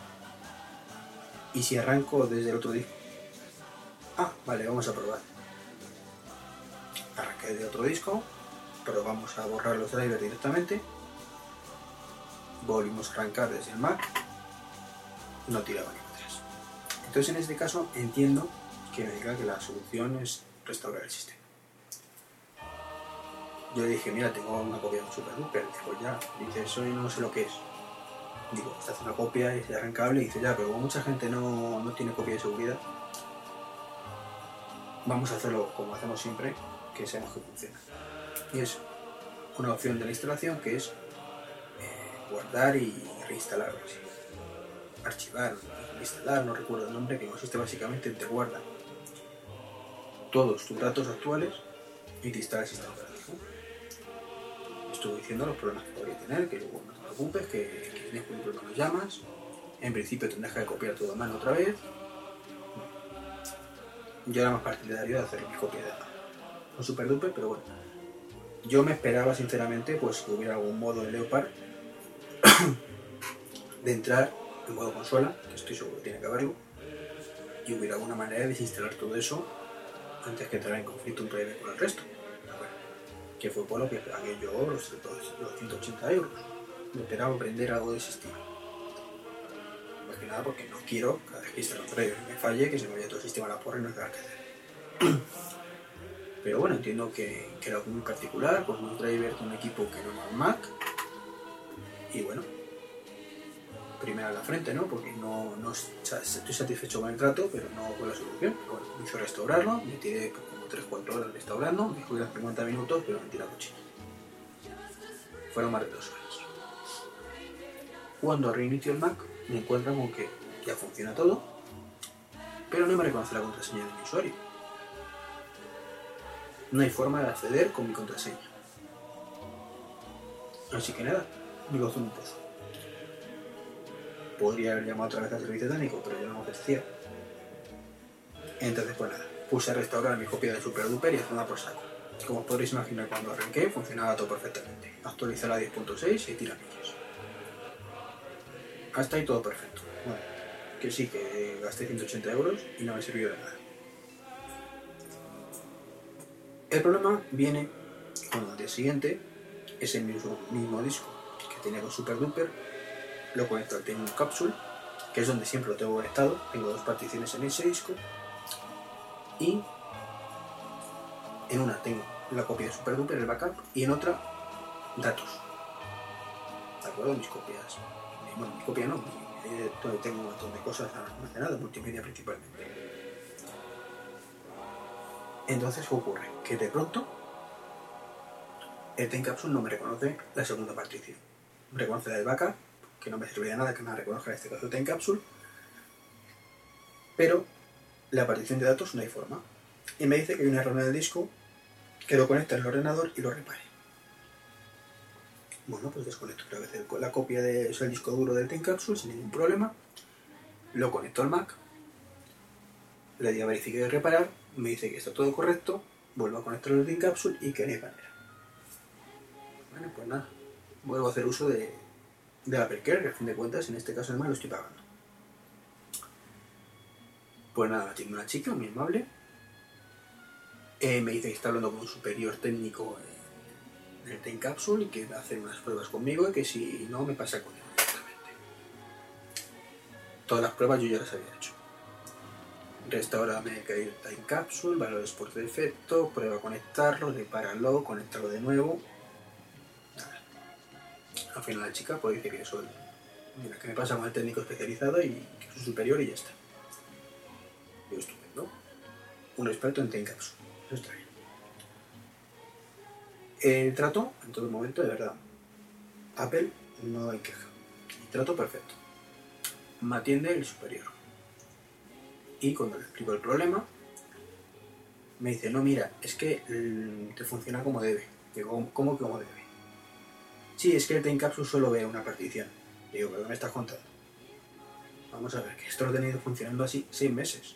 ¿Y si arranco desde el otro disco? Ah, vale, vamos a probar. Arranqué desde otro disco, pero vamos a borrar los drivers directamente. Volvimos a arrancar desde el Mac. No tiraba ni. Entonces en este caso entiendo que me diga que la solución es restaurar el sistema. Yo le dije, mira, tengo una copia de Super Duper. Dijo, ya. Dice, eso y no sé lo que es. Digo, esta es una copia, es arrancable. Y dice, ya, pero como mucha gente no, no tiene copia de seguridad, vamos a hacerlo como hacemos siempre, que sabemos que funciona. Y es una opción de la instalación que es eh, guardar y reinstalar. así. Archivar, instalar, no recuerdo el nombre, que consiste básicamente en te guarda todos tus datos actuales y te instala el sistema operativo. Estuve diciendo los problemas que podría tener, que luego no te preocupes, que, que tienes cualquier problema nos llamas. En principio tendrás que copiar todo a mano otra vez. Yo era más partidario de hacer mi copia de con super duper, pero bueno, Yo me esperaba, sinceramente, pues que hubiera algún modo de Leopard de entrar en modo consola, que estoy seguro que tiene que haberlo, y hubiera alguna manera de desinstalar todo eso antes que entrar en conflicto un driver con el resto. Que fue por lo que pagué yo los, los 180 euros. Me esperaba aprender algo de ese estilo. Más que nada porque no quiero, cada vez que instale un driver me falle, que se me vaya todo el sistema a la porra y no tenga que hacer. Pero bueno, entiendo que, que era muy particular, con un driver de un equipo que no era un Mac. Y bueno, primera a la frente, ¿no? Porque no, estoy satisfecho con el trato, pero no con la solución. Bueno, hizo restaurarlo, me tiré como 3-4 horas restaurando, me que 50 minutos, pero me tiré cochina. Fueron más de dos horas. Cuando reinicio el Mac, me encuentro con que ya funciona todo, pero no me reconoce la contraseña de mi usuario. No hay forma de acceder con mi contraseña. Así que nada, me gozo un pozo podría haber llamado otra vez al servicio técnico, pero yo no ofrecía. Entonces, pues nada, puse a restaurar mi copia de Super Duper y a tomar por saco. Como podréis imaginar, cuando arranqué funcionaba todo perfectamente. Actualicé la 10.6 y tiramillas. Hasta ahí todo perfecto. Bueno, que sí, que gasté 180 euros y no me sirvió de nada. El problema viene cuando al día siguiente ese mismo, mismo disco que tenía con Super Duper lo conecto al Time Capsule, que es donde siempre lo tengo conectado. Tengo dos particiones en ese disco. Y en una tengo la copia de SuperDuper, el backup, y en otra datos. ¿De acuerdo? Mis copias. Bueno, mi copia no, tengo un montón de cosas almacenadas, multimedia principalmente. Entonces, ¿qué ocurre? Que de pronto el Time Capsule no me reconoce la segunda partición. Reconoce la del backup que no me serviría nada que me reconozca en este caso Time Capsule, pero la partición de datos no hay forma. Y me dice que hay un error en el disco, que lo conecta al ordenador y lo repare. Bueno, pues desconecto otra vez la copia del el disco duro del Time Capsule sin ningún problema, lo conecto al Mac, le di a verificar y reparar, me dice que está todo correcto, vuelvo a conectar el Time Capsule y que no hay manera. Bueno, pues nada, vuelvo a hacer uso de, de la Perker, que a fin de cuentas en este caso además lo estoy pagando. Pues nada, tengo una chica muy amable. Eh, me dice que está hablando con un superior técnico en el Time Capsule y que va a hacer unas pruebas conmigo y que si no me pasa con él directamente. Todas las pruebas yo ya las había hecho. Restaurame el Time Capsule, valores por defecto, prueba a conectarlo, repáralo, conectarlo de nuevo al final la chica pues dice que eso, mira, que me pasa con el técnico especializado y que superior y ya está. Yo estupendo. Un experto en Tencaps. Eso está bien. El trato, en todo momento, de verdad. Apple no hay queja. trato perfecto. Me atiende el superior. Y cuando le explico el problema, me dice, no, mira, es que mm, te funciona como debe. Digo, ¿cómo que como debe? Sí, es que el Time Capsule solo ve una partición. Digo, ¿pero me estás contando? Vamos a ver, que esto lo he tenido funcionando así seis meses.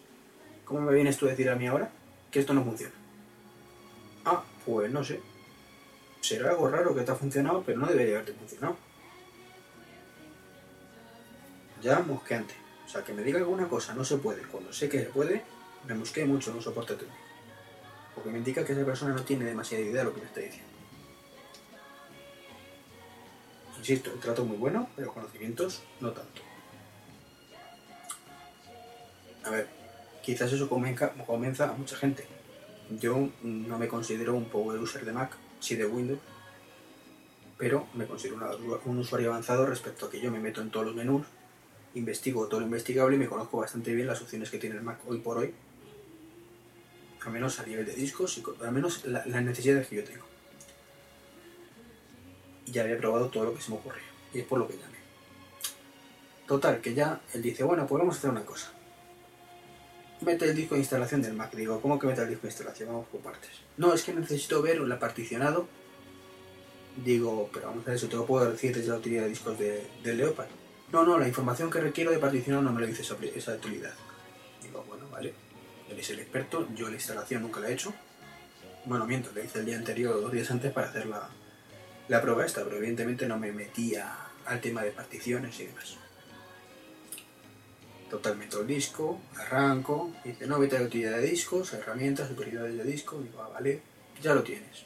¿Cómo me vienes tú a decir a mí ahora que esto no funciona? Ah, pues no sé. Será algo raro que te ha funcionado, pero no debería haberte funcionado. Ya mosqueante. O sea, que me diga alguna cosa no se puede cuando sé que se puede, me mosquee mucho, no soporte técnico. Porque me indica que esa persona no tiene demasiada idea de lo que me está diciendo. Insisto, el trato muy bueno, pero conocimientos no tanto. A ver, quizás eso convenza, a mucha gente. Yo no me considero un power user de Mac, sí de Windows, pero me considero un usuario avanzado respecto a que yo me meto en todos los menús, investigo todo lo investigable y me conozco bastante bien las opciones que tiene el Mac hoy por hoy, al menos a nivel de discos y al menos las necesidades que yo tengo ya había probado todo lo que se me ocurrió. Y es por lo que llamé. Total, que ya él dice, bueno, pues vamos a hacer una cosa. Mete el disco de instalación del Mac. Digo, ¿cómo que mete el disco de instalación? Vamos por partes. No, es que necesito ver la particionado. Digo, pero vamos a ver si te lo puedo decir desde la utilidad de discos de, Leopard. No, no, la información que requiero de particionado no me lo dice esa, esa utilidad. Digo, bueno, vale. Él es el experto, yo la instalación nunca la he hecho. Bueno, miento, le hice el día anterior o dos días antes para hacer la, la prueba esta, pero evidentemente no me metía al tema de particiones y demás. Total, meto el disco, arranco, y dice, no, vete a la utilidad de discos, herramientas, utilidades de disco, digo, ah, vale, ya lo tienes.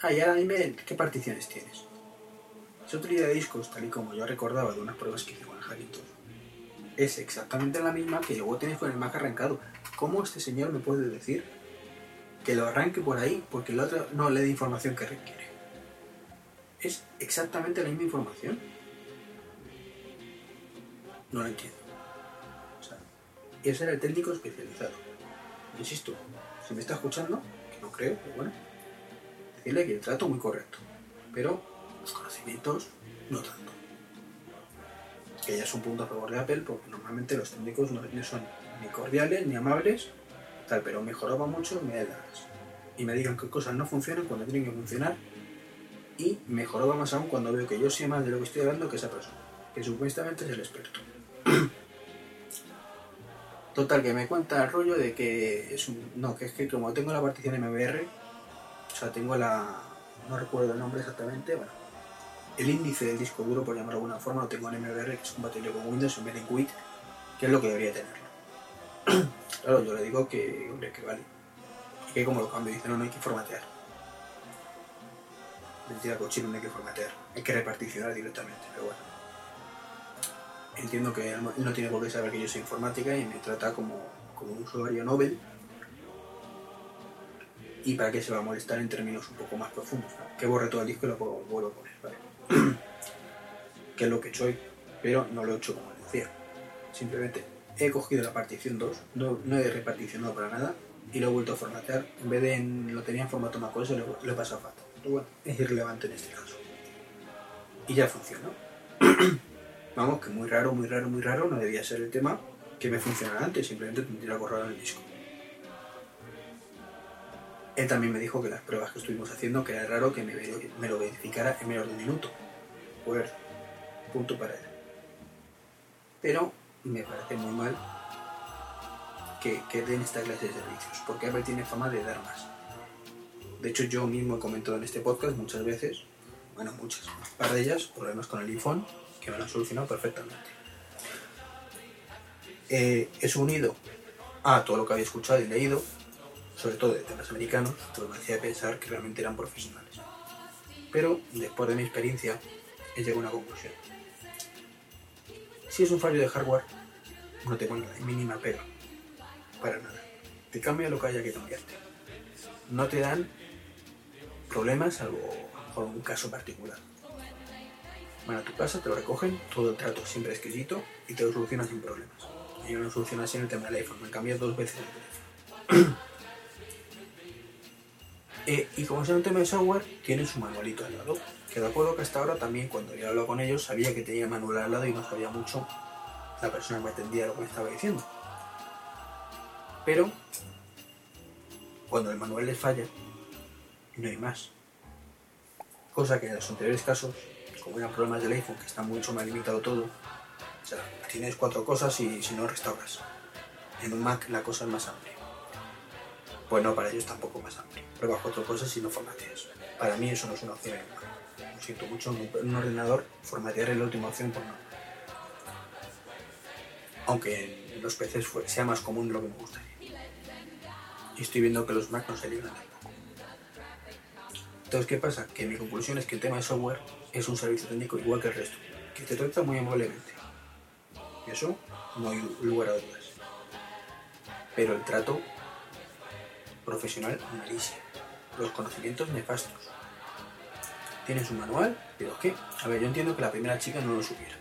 Ah, y ahora dime qué particiones tienes. Esa utilidad de discos, tal y como yo recordaba de unas pruebas que hice con el Hackintosh, es exactamente la misma que luego tienes con el Mac arrancado. ¿Cómo este señor me puede decir que lo arranque por ahí porque el otro no le da información que requiere? Es exactamente la misma información. No lo entiendo. O sea, ese era el técnico especializado. Insisto, si me está escuchando, que no creo, pero bueno, decirle que el trato muy correcto. Pero los conocimientos no tanto. Que ya es un punto a favor de Apple porque normalmente los técnicos no son ni cordiales ni amables, pero mejoraba mucho Y me digan que cosas no funcionan cuando tienen que funcionar. Y mejoraba más aún cuando veo que yo sé más de lo que estoy hablando que esa persona, que supuestamente es el experto. Total, que me cuenta el rollo de que es un... No, que es que como tengo la partición MBR, o sea, tengo la... No recuerdo el nombre exactamente, bueno. El índice del disco duro, por llamarlo de alguna forma, lo tengo en MBR, que es compatible con Windows en vez de en Quit, que es lo que debería tenerlo. claro, yo le digo que, hombre, que vale. Que como lo cambio, dice, no, no hay que formatear. Mentira, cochino, no hay que formatear. Hay que reparticionar directamente, pero bueno entiendo que él no tiene por qué saber que yo soy informática y me trata como, como un usuario Nobel. Y para qué se va a molestar en términos un poco más profundos. Que borre todo el disco y lo vuelvo a poner, ¿vale? que es lo que he hecho hoy, pero no lo he hecho como decía. Simplemente he cogido la partición 2, no, he reparticionado para nada y lo he vuelto a formatear. En vez de lo tenía en formato macOS, lo, lo he pasado a FAT. Pero bueno, es irrelevante en este caso. Y ya funcionó. Vamos, que muy raro, muy raro, muy raro, no debía ser el tema que me funcionara antes, simplemente tendría borrado en el disco. Él también me dijo que las pruebas que estuvimos haciendo, que era raro que me, lo verificara en menos de un minuto. Pues, punto para él. Pero me parece muy mal que, den esta clase de servicios, porque Apple tiene fama de dar más. De hecho, yo mismo he comentado en este podcast muchas veces, bueno, muchas, un par de ellas, problemas con el iPhone, que me lo han solucionado perfectamente. Eh, es unido a todo lo que había escuchado y leído, sobre todo de temas americanos, pues me hacía pensar que realmente eran profesionales. Pero después de mi experiencia, he llegado a una conclusión. Si es un fallo de hardware, no tengo la mínima pega. Para nada. Te cambia lo que haya que cambiarte. No te dan problemas, salvo por un caso particular. Van a tu casa, te lo recogen, todo el trato siempre exquisito y te lo solucionan sin problemas. Y yo no soluciono así en el tema del iPhone, me cambiado dos veces el teléfono. Eh, y como es un tema de software, tiene su manualito al lado. Que de acuerdo que hasta ahora también cuando yo hablado con ellos sabía que tenía manual al lado y no sabía mucho la persona que me atendía lo que me estaba diciendo. Pero cuando el manual les falla, no hay más. Cosa que en los anteriores casos como eran problemas del iPhone, que está mucho más limitado todo, o sea, tienes cuatro cosas y si no restauras. En un Mac la cosa es más amplia. Pues no, para ellos tampoco más amplia. Pruebas cuatro cosas y no formateas. Para mí eso no es una opción Mac. Lo siento mucho, en un ordenador formatear es la última opción por no. Aunque en los PCs sea más común lo que me gustaría. Y estoy viendo que los Mac no se libran tampoco. Entonces, ¿qué pasa? Que mi conclusión es que el tema de software es un servicio técnico igual que el resto, que te trata muy amablemente. Y eso no hay lugar a dudas. Pero el trato profesional malísimo. Los conocimientos nefastos. Tienes un manual, pero ¿qué? A ver, yo entiendo que la primera chica no lo supiera.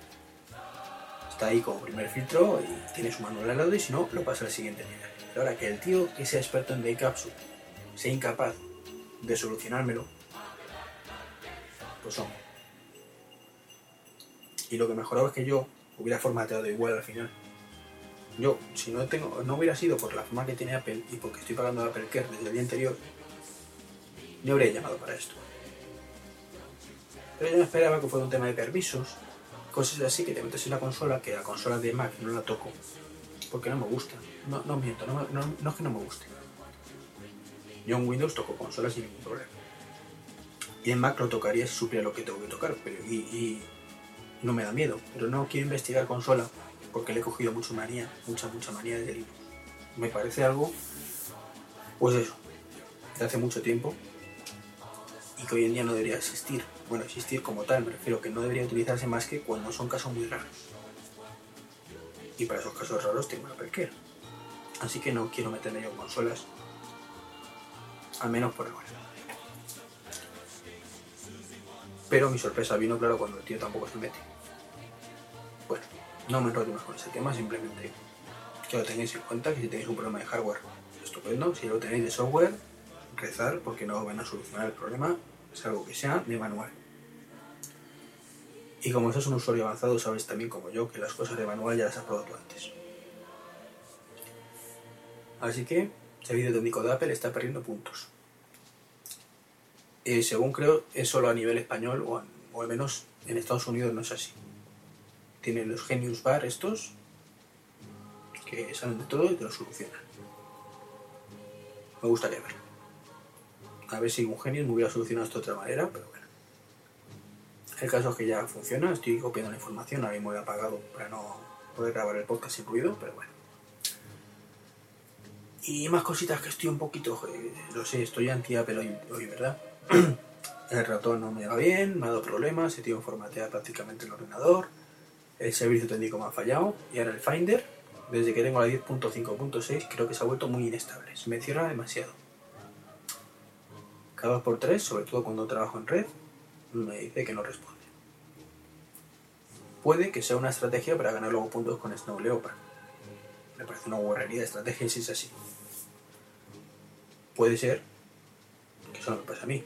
Está ahí como primer filtro y tiene su manual al lado y si no, lo pasa al siguiente nivel. Pero ahora que el tío que sea experto en day capsule sea incapaz de solucionármelo, pues hombre, y lo que mejoraba es que yo hubiera formateado igual al final. Yo, si no tengo, no hubiera sido por la forma que tiene Apple y porque estoy pagando Apple Care desde el día anterior, no habría llamado para esto. Pero yo no esperaba que fuera un tema de permisos, cosas así que te metes en la consola, que la consola de Mac no la toco, porque no me gusta. No, no miento, no, no, no es que no me guste. Yo en Windows toco consolas sin ningún problema. Y en Mac lo tocaría si supiera lo que tengo que tocar, pero y no me da miedo. Pero no quiero investigar consola porque le he cogido mucha manía, mucha, mucha manía de Linux. Me parece algo, pues eso, de hace mucho tiempo y que hoy en día no debería existir. Bueno, existir como tal, me refiero que no debería utilizarse más que cuando son casos muy raros. Y para esos casos raros tengo una perquera. Así que no quiero meterme yo en consolas, al menos por ahora. Pero mi sorpresa vino claro cuando el tío tampoco se mete. Bueno, no me enrollo más con ese tema, simplemente que lo tengáis en cuenta, que si tenéis un problema de hardware, estupendo. Si lo tenéis de software, rezar porque no van a solucionar el problema, es algo que sea de manual. Y como sos un usuario avanzado, sabes también como yo que las cosas de manual ya las has probado antes. Así que este vídeo técnico de Apple está perdiendo puntos. Eh, según creo, es solo a nivel español, o, o al menos en Estados Unidos no es así. Tienen los Genius Bar estos, que saben de todo y te lo solucionan. Me gustaría verlo. A ver si un Genius me hubiera solucionado esto de otra manera, pero bueno. El caso es que ya funciona, estoy copiando la información, ahora mismo he apagado para no poder grabar el podcast sin ruido, pero bueno. Y más cositas que estoy un poquito, lo sé, estoy anti-Apple hoy, hoy, ¿verdad? el ratón no me va bien, me ha dado problemas, he tenido que formatear prácticamente el ordenador, el servicio técnico me ha fallado y ahora el Finder, desde que tengo la 10.5.6, creo que se ha vuelto muy inestable, se me cierra demasiado. Cada dos por tres, sobre todo cuando trabajo en red, me dice que no responde. Puede que sea una estrategia para ganar luego puntos con Snow Leopard. Me parece una guarrería de estrategia si es así. Puede ser que solo me pasa a mí.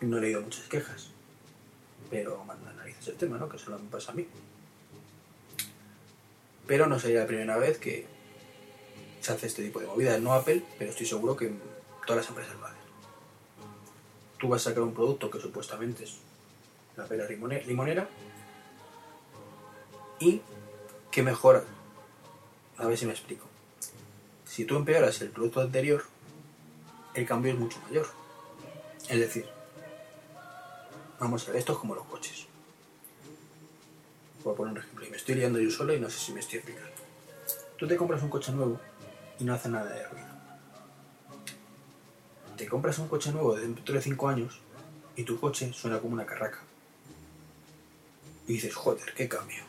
No he leído muchas quejas. Pero manda el tema, ¿no? Que solo me pasa a mí. Pero no sería la primera vez que se hace este tipo de movidas. No Apple, pero estoy seguro que todas las empresas lo hacen. Tú vas a sacar un producto que supuestamente es la pera limonera y que mejora. A ver si me explico. Si tú empeoras el producto anterior, el cambio es mucho mayor. Es decir, vamos a ver, esto es como los coches. Voy a poner un ejemplo y me estoy liando yo solo y no sé si me estoy explicando. Tú te compras un coche nuevo y no hace nada de ruido. Te compras un coche nuevo dentro de 5 años y tu coche suena como una carraca. Y dices, joder, qué cambio.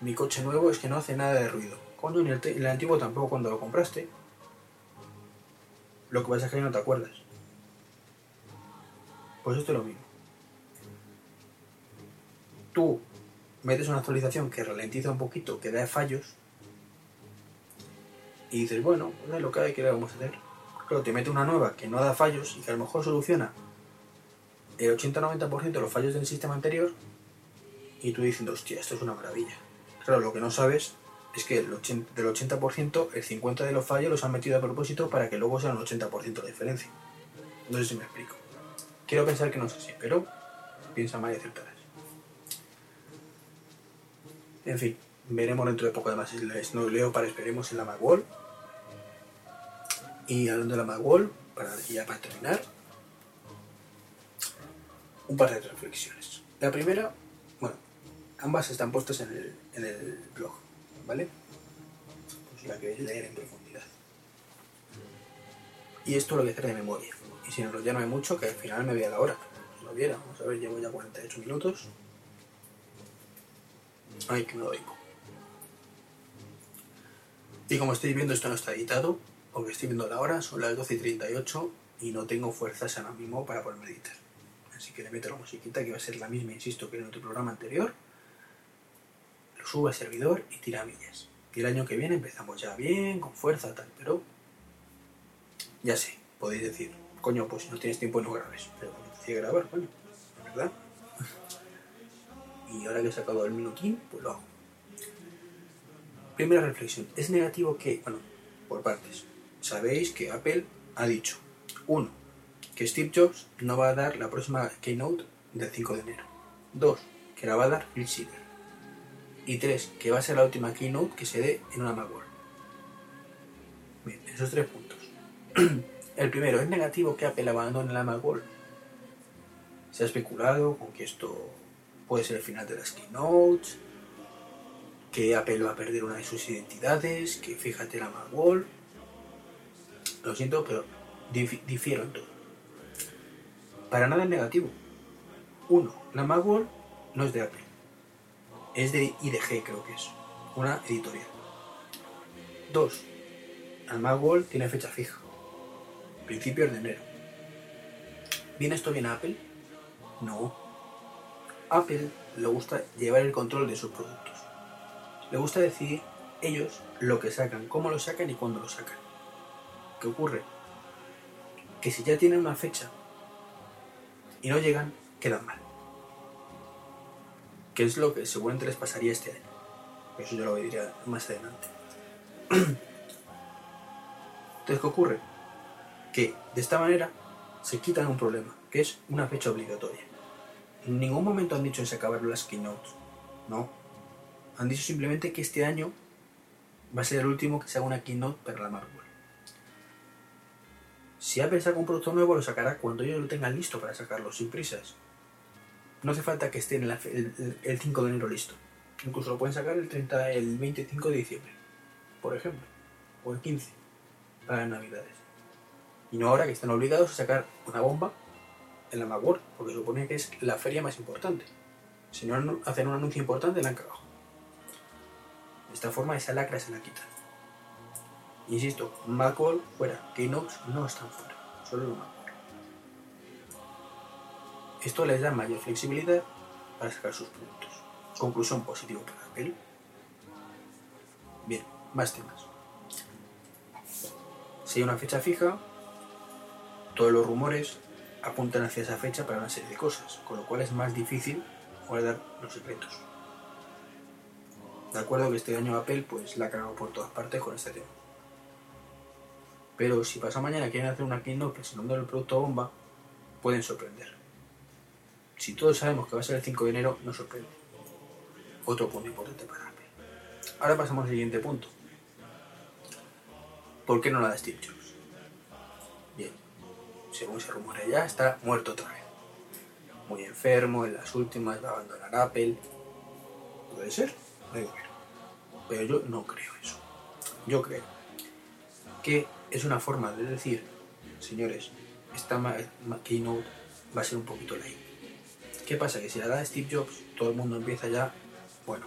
Mi coche nuevo es que no hace nada de ruido. Coño, ni el, el antiguo tampoco cuando lo compraste. Lo que pasa es que no te acuerdas. Pues esto es lo mismo. Tú metes una actualización que ralentiza un poquito, que da fallos, y dices, bueno, lo que hay, que le vamos a hacer? Claro, te mete una nueva que no da fallos y que a lo mejor soluciona el 80-90% de los fallos del sistema anterior, y tú diciendo, hostia, esto es una maravilla. Claro, lo que no sabes es que el 80, del 80%, el 50% de los fallos los han metido a propósito para que luego sea un 80% de diferencia. No sé si me explico. Quiero pensar que no es así, pero piensa mal y acertarás. En fin, veremos dentro de poco además el Snow Leopard, esperemos en la Macwall. Y hablando de la Macwall, para, ya para terminar, un par de reflexiones. La primera, bueno, ambas están puestas en el, en el blog, ¿vale? Pues la queréis leer en profundidad. Y esto lo voy a hacer de memoria. Y si no lo llama mucho, que al final me vea la hora. Lo viera, vamos a ver, llevo ya 48 minutos. Ay, que me lo digo. Y como estáis viendo, esto no está editado, porque estoy viendo la hora, son las 12 y 38 y no tengo fuerzas ahora mismo para poder editar. Así que le meto la musiquita que va a ser la misma, insisto, que en otro programa anterior. Lo subo al servidor y tira millas. Y el año que viene empezamos ya bien, con fuerza, tal, pero ya sé, podéis decir, coño, pues si no tienes tiempo no grabes. Pero cuando te grabar, bueno, ¿verdad? Y ahora que he sacado el minutín, pues lo hago. Primera reflexión, es negativo que, bueno, por partes, sabéis que Apple ha dicho, uno, que Steve Jobs no va a dar la próxima keynote del 5 de enero. Dos, que la va a dar Phil Schiller. Y tres, que va a ser la última keynote que se dé en una Macworld. Bien, esos tres puntos. El primero, es negativo que Apple abandone la Macworld. Se ha especulado con que esto puede ser el final de las keynotes, que Apple va a perder una de sus identidades, que fíjate la Macworld. Lo siento, pero difiero en todo. Para nada es negativo. Uno, la Macworld no es de Apple. Es de IDG, creo que es. Una editorial. Dos, la Macworld tiene fecha fija. Principios de enero. ¿Viene esto bien a Apple? No. Apple le gusta llevar el control de sus productos. Le gusta decidir ellos lo que sacan, cómo lo sacan y cuándo lo sacan. ¿Qué ocurre? Que si ya tienen una fecha y no llegan, quedan mal. ¿Qué es lo que seguramente les pasaría este año? Eso yo lo diría más adelante. Entonces, ¿qué ocurre? Que de esta manera se quitan un problema, que es una fecha obligatoria. En ningún momento han dicho en se las keynotes. No. Han dicho simplemente que este año va a ser el último que se haga una keynote para la Marvel. Si Apple saca un producto nuevo, lo sacará cuando ellos lo tengan listo para sacarlo, sin prisas. No hace falta que esté en el, 5 de enero listo. Incluso lo pueden sacar el, 30, el 25 de diciembre, por ejemplo, o el 15, para las Navidades. Y no ahora que están obligados a sacar una bomba en la Macworld, porque supone que es la feria más importante. Si no hacen un anuncio importante, la han cagado. De esta forma, esa lacra se la quita. Insisto, Macworld fuera, Keynote no están fuera, solo el Macworld. Esto les da mayor flexibilidad para sacar sus productos. Conclusión positiva para Apple. Bien, más temas. Si hay una fecha fija, todos los rumores apuntan hacia esa fecha para una serie de cosas, con lo cual es más difícil guardar los secretos. De acuerdo que este año Apple pues la ha cagado por todas partes con este tema. Pero si pasa mañana quieren hacer una keynote presentando el producto bomba, pueden sorprender. Si todos sabemos que va a ser el 5 de enero, nos sorprende. Otro punto importante para Apple. Ahora pasamos al siguiente punto. ¿Por qué no la da Steve Jobs? Según se rumorea ya, está muerto otra vez. Muy enfermo, en las últimas va a abandonar Apple. Puede ser, no digo que Pero yo no creo eso. Yo creo que es una forma de decir, señores, esta keynote va a ser un poquito light. ¿Qué pasa? Que si la da Steve Jobs, todo el mundo empieza ya, bueno,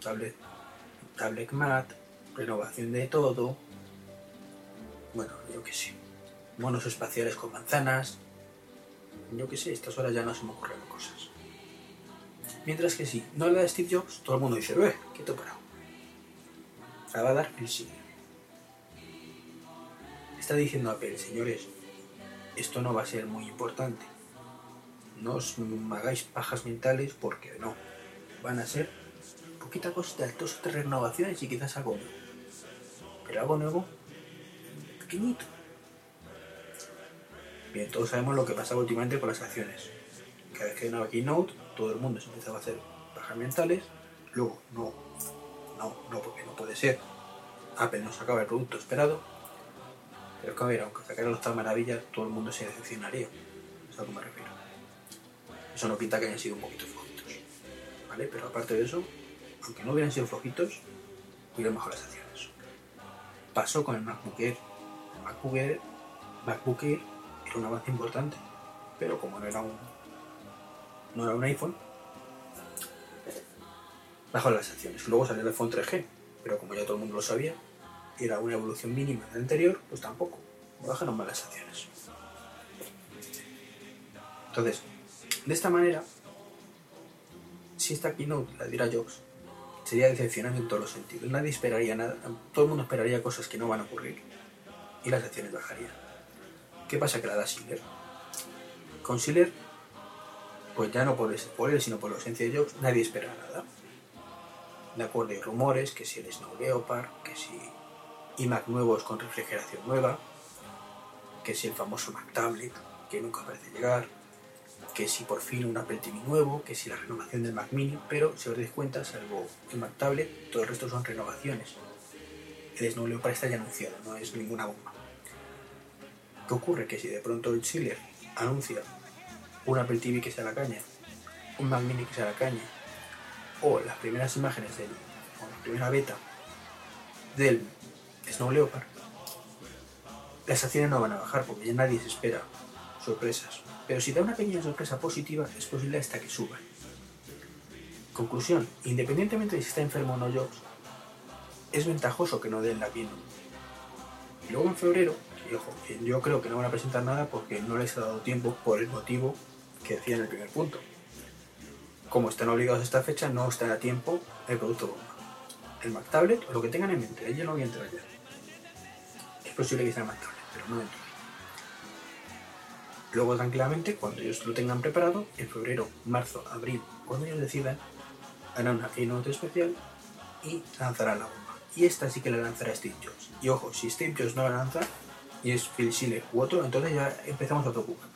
tablet, tablet mat, renovación de todo, bueno, yo qué sé, monos espaciales con manzanas. Yo qué sé, estas horas ya no se me ocurren cosas. Mientras que si no le da Steve Jobs, todo el mundo dice, ¡eh! Quieto parado. La va a dar el sí. Está diciendo Apple, señores, esto no va a ser muy importante. No os hagáis pajas mentales porque no. Van a ser poquita cosa de dos o tres renovaciones y quizás algo nuevo. Pero algo nuevo, pequeñito. Bien, todos sabemos lo que pasaba últimamente con las acciones. Cada vez que hay una keynote, todo el mundo se empezaba a hacer bajas mentales. Luego, no, no, no, porque no puede ser. Apple no sacaba el producto esperado. Pero que ver, aunque sacaran las maravillas, todo el mundo se decepcionaría. ¿Sabes a qué me refiero? Eso no pinta que hayan sido un poquito flojitos. ¿Vale? Pero aparte de eso, aunque no hubieran sido flojitos, hubieran mejor las acciones. Pasó con el MacBook Air. MacBook Air, MacBook Air un avance importante, pero como no era un, no era un iPhone, bajó las acciones. Luego salió el iPhone 3G, pero como ya todo el mundo lo sabía, era una evolución mínima del anterior, pues tampoco, bajaron más las acciones. Entonces, de esta manera, si esta keynote la diera Jobs, sería decepcionante en todos los sentidos. Nadie esperaría nada, todo el mundo esperaría cosas que no van a ocurrir y las acciones bajarían. ¿Qué pasa que la da Schiller? Con Schiller, pues ya no por, por él, sino por la ausencia de Jobs, nadie espera nada. De acuerdo, hay rumores que si el Snow Leopard, que si iMac nuevos con refrigeración nueva, que si el famoso Mac Tablet, que nunca parece llegar, que si por fin un Apple TV nuevo, que si la renovación del Mac Mini, pero si os dais cuenta, salvo el Mac Tablet, todo el resto son renovaciones. El Snow Leopard está ya anunciado, no es ninguna bomba. ¿Qué ocurre? Que si de pronto el Chile anuncia un Apple TV que sea la caña, un Mac Mini que sea la caña, o las primeras imágenes del, o la primera beta del Snow Leopard, las acciones no van a bajar porque ya nadie se espera sorpresas. Pero si da una pequeña sorpresa positiva, es posible hasta que suba. Conclusión, independientemente de si está enfermo o no Jobs, es ventajoso que no den la bien. Y luego en febrero, ojo, yo creo que no van a presentar nada porque no les ha dado tiempo por el motivo que decía en el primer punto. Como están obligados a esta fecha, no está a tiempo el producto bomba. El Mac Tablet lo que tengan en mente, ella no voy a entrar ya. Es posible que sea Mac Tablet, pero no dentro. Luego, tranquilamente, cuando ellos lo tengan preparado, en febrero, marzo, abril, cuando ellos decidan, harán una keynote especial y lanzarán la bomba. Y esta sí que la lanzará Steve Jobs. Y ojo, si Steve Jobs no la lanza y es Phil Schiller u otro, entonces ya empezamos a preocupar.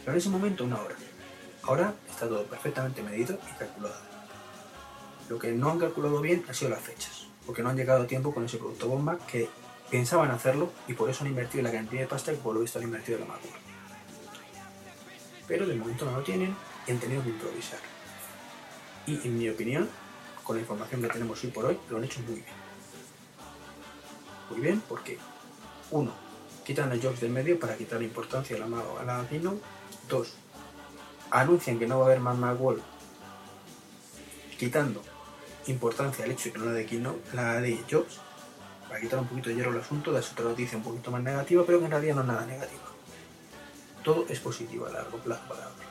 Pero en ese momento, una hora. Ahora está todo perfectamente medido y calculado. Lo que no han calculado bien ha sido las fechas, porque no han llegado a tiempo con ese producto bomba que pensaban hacerlo y por eso han invertido la cantidad de pasta que por lo visto han invertido en la MacBook. Pero de momento no lo tienen y han tenido que improvisar. Y en mi opinión, con la información que tenemos hoy por hoy, lo han hecho muy bien. Muy bien porque, uno, quitan a Jobs del medio para quitar importancia a la, a la Keynote. Dos, anuncian que no va a haber más Macworld quitando importancia al hecho de que no la de Keynote, la de Jobs para quitar un poquito de hierro al asunto, de otra noticia un poquito más negativa, pero que en realidad no es nada negativa. Todo es positivo a largo plazo para Apple.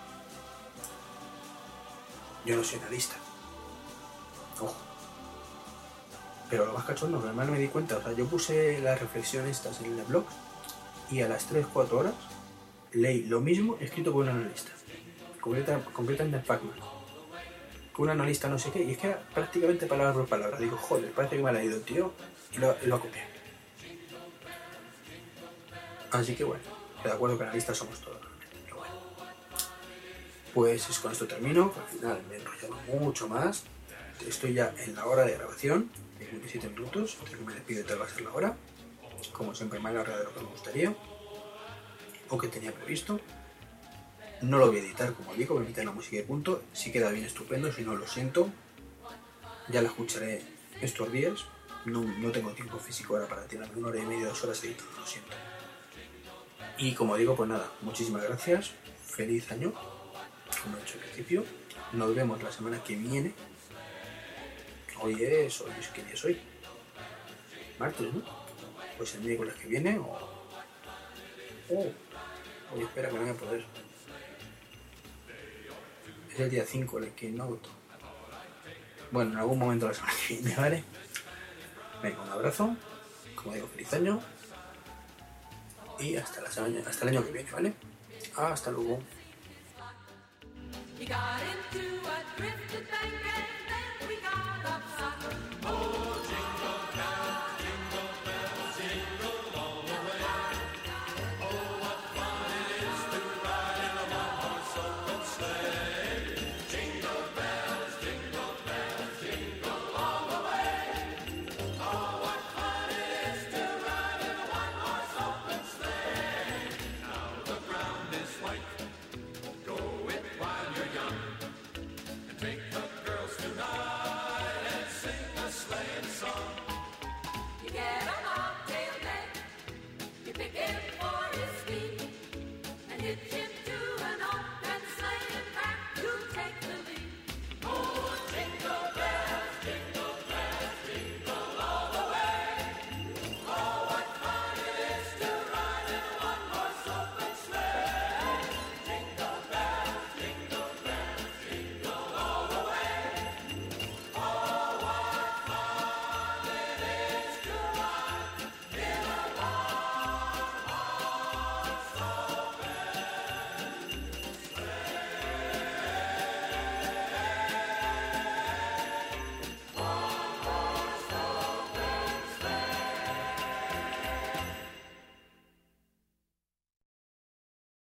Yo no soy analista. Ojo. Pero lo más cachondo, que además me di cuenta, o sea, yo puse las reflexiones estas en el blog y a las 3-4 horas leí lo mismo escrito por un analista. Completa, completamente Pacman. Con un analista no sé qué, y es que era prácticamente palabra por palabra. Digo, joder, parece que me ha leído, tío y lo, lo copié. Así que bueno, de acuerdo que analistas somos todos. Pero bueno. Pues con esto termino, al final me he enrollado mucho más. Estoy ya en la hora de grabación, de 27 minutos, me despido y tal va a ser la hora. Como siempre más larga de lo que me gustaría, o que tenía previsto. No lo voy a editar, como digo, voy a quitar la música de punto. Si queda bien, estupendo, si no, lo siento. Ya la escucharé estos días, no, no, tengo tiempo físico ahora para tirarme una hora y media, dos horas editando, lo siento. Y como digo, pues nada, muchísimas gracias, feliz año, como he dicho al principio, nos vemos la semana que viene. Hoy es, hoy es, ¿qué día es hoy? Martes, ¿no? Pues el miércoles que viene o... Oh, hoy espera que no voy a poder. Es el día 5 el Keynote. Bueno, en algún momento la semana que viene, ¿vale? Venga, un abrazo, como digo, feliz año y hasta, la semana, hasta el año que viene, ¿vale? Hasta luego.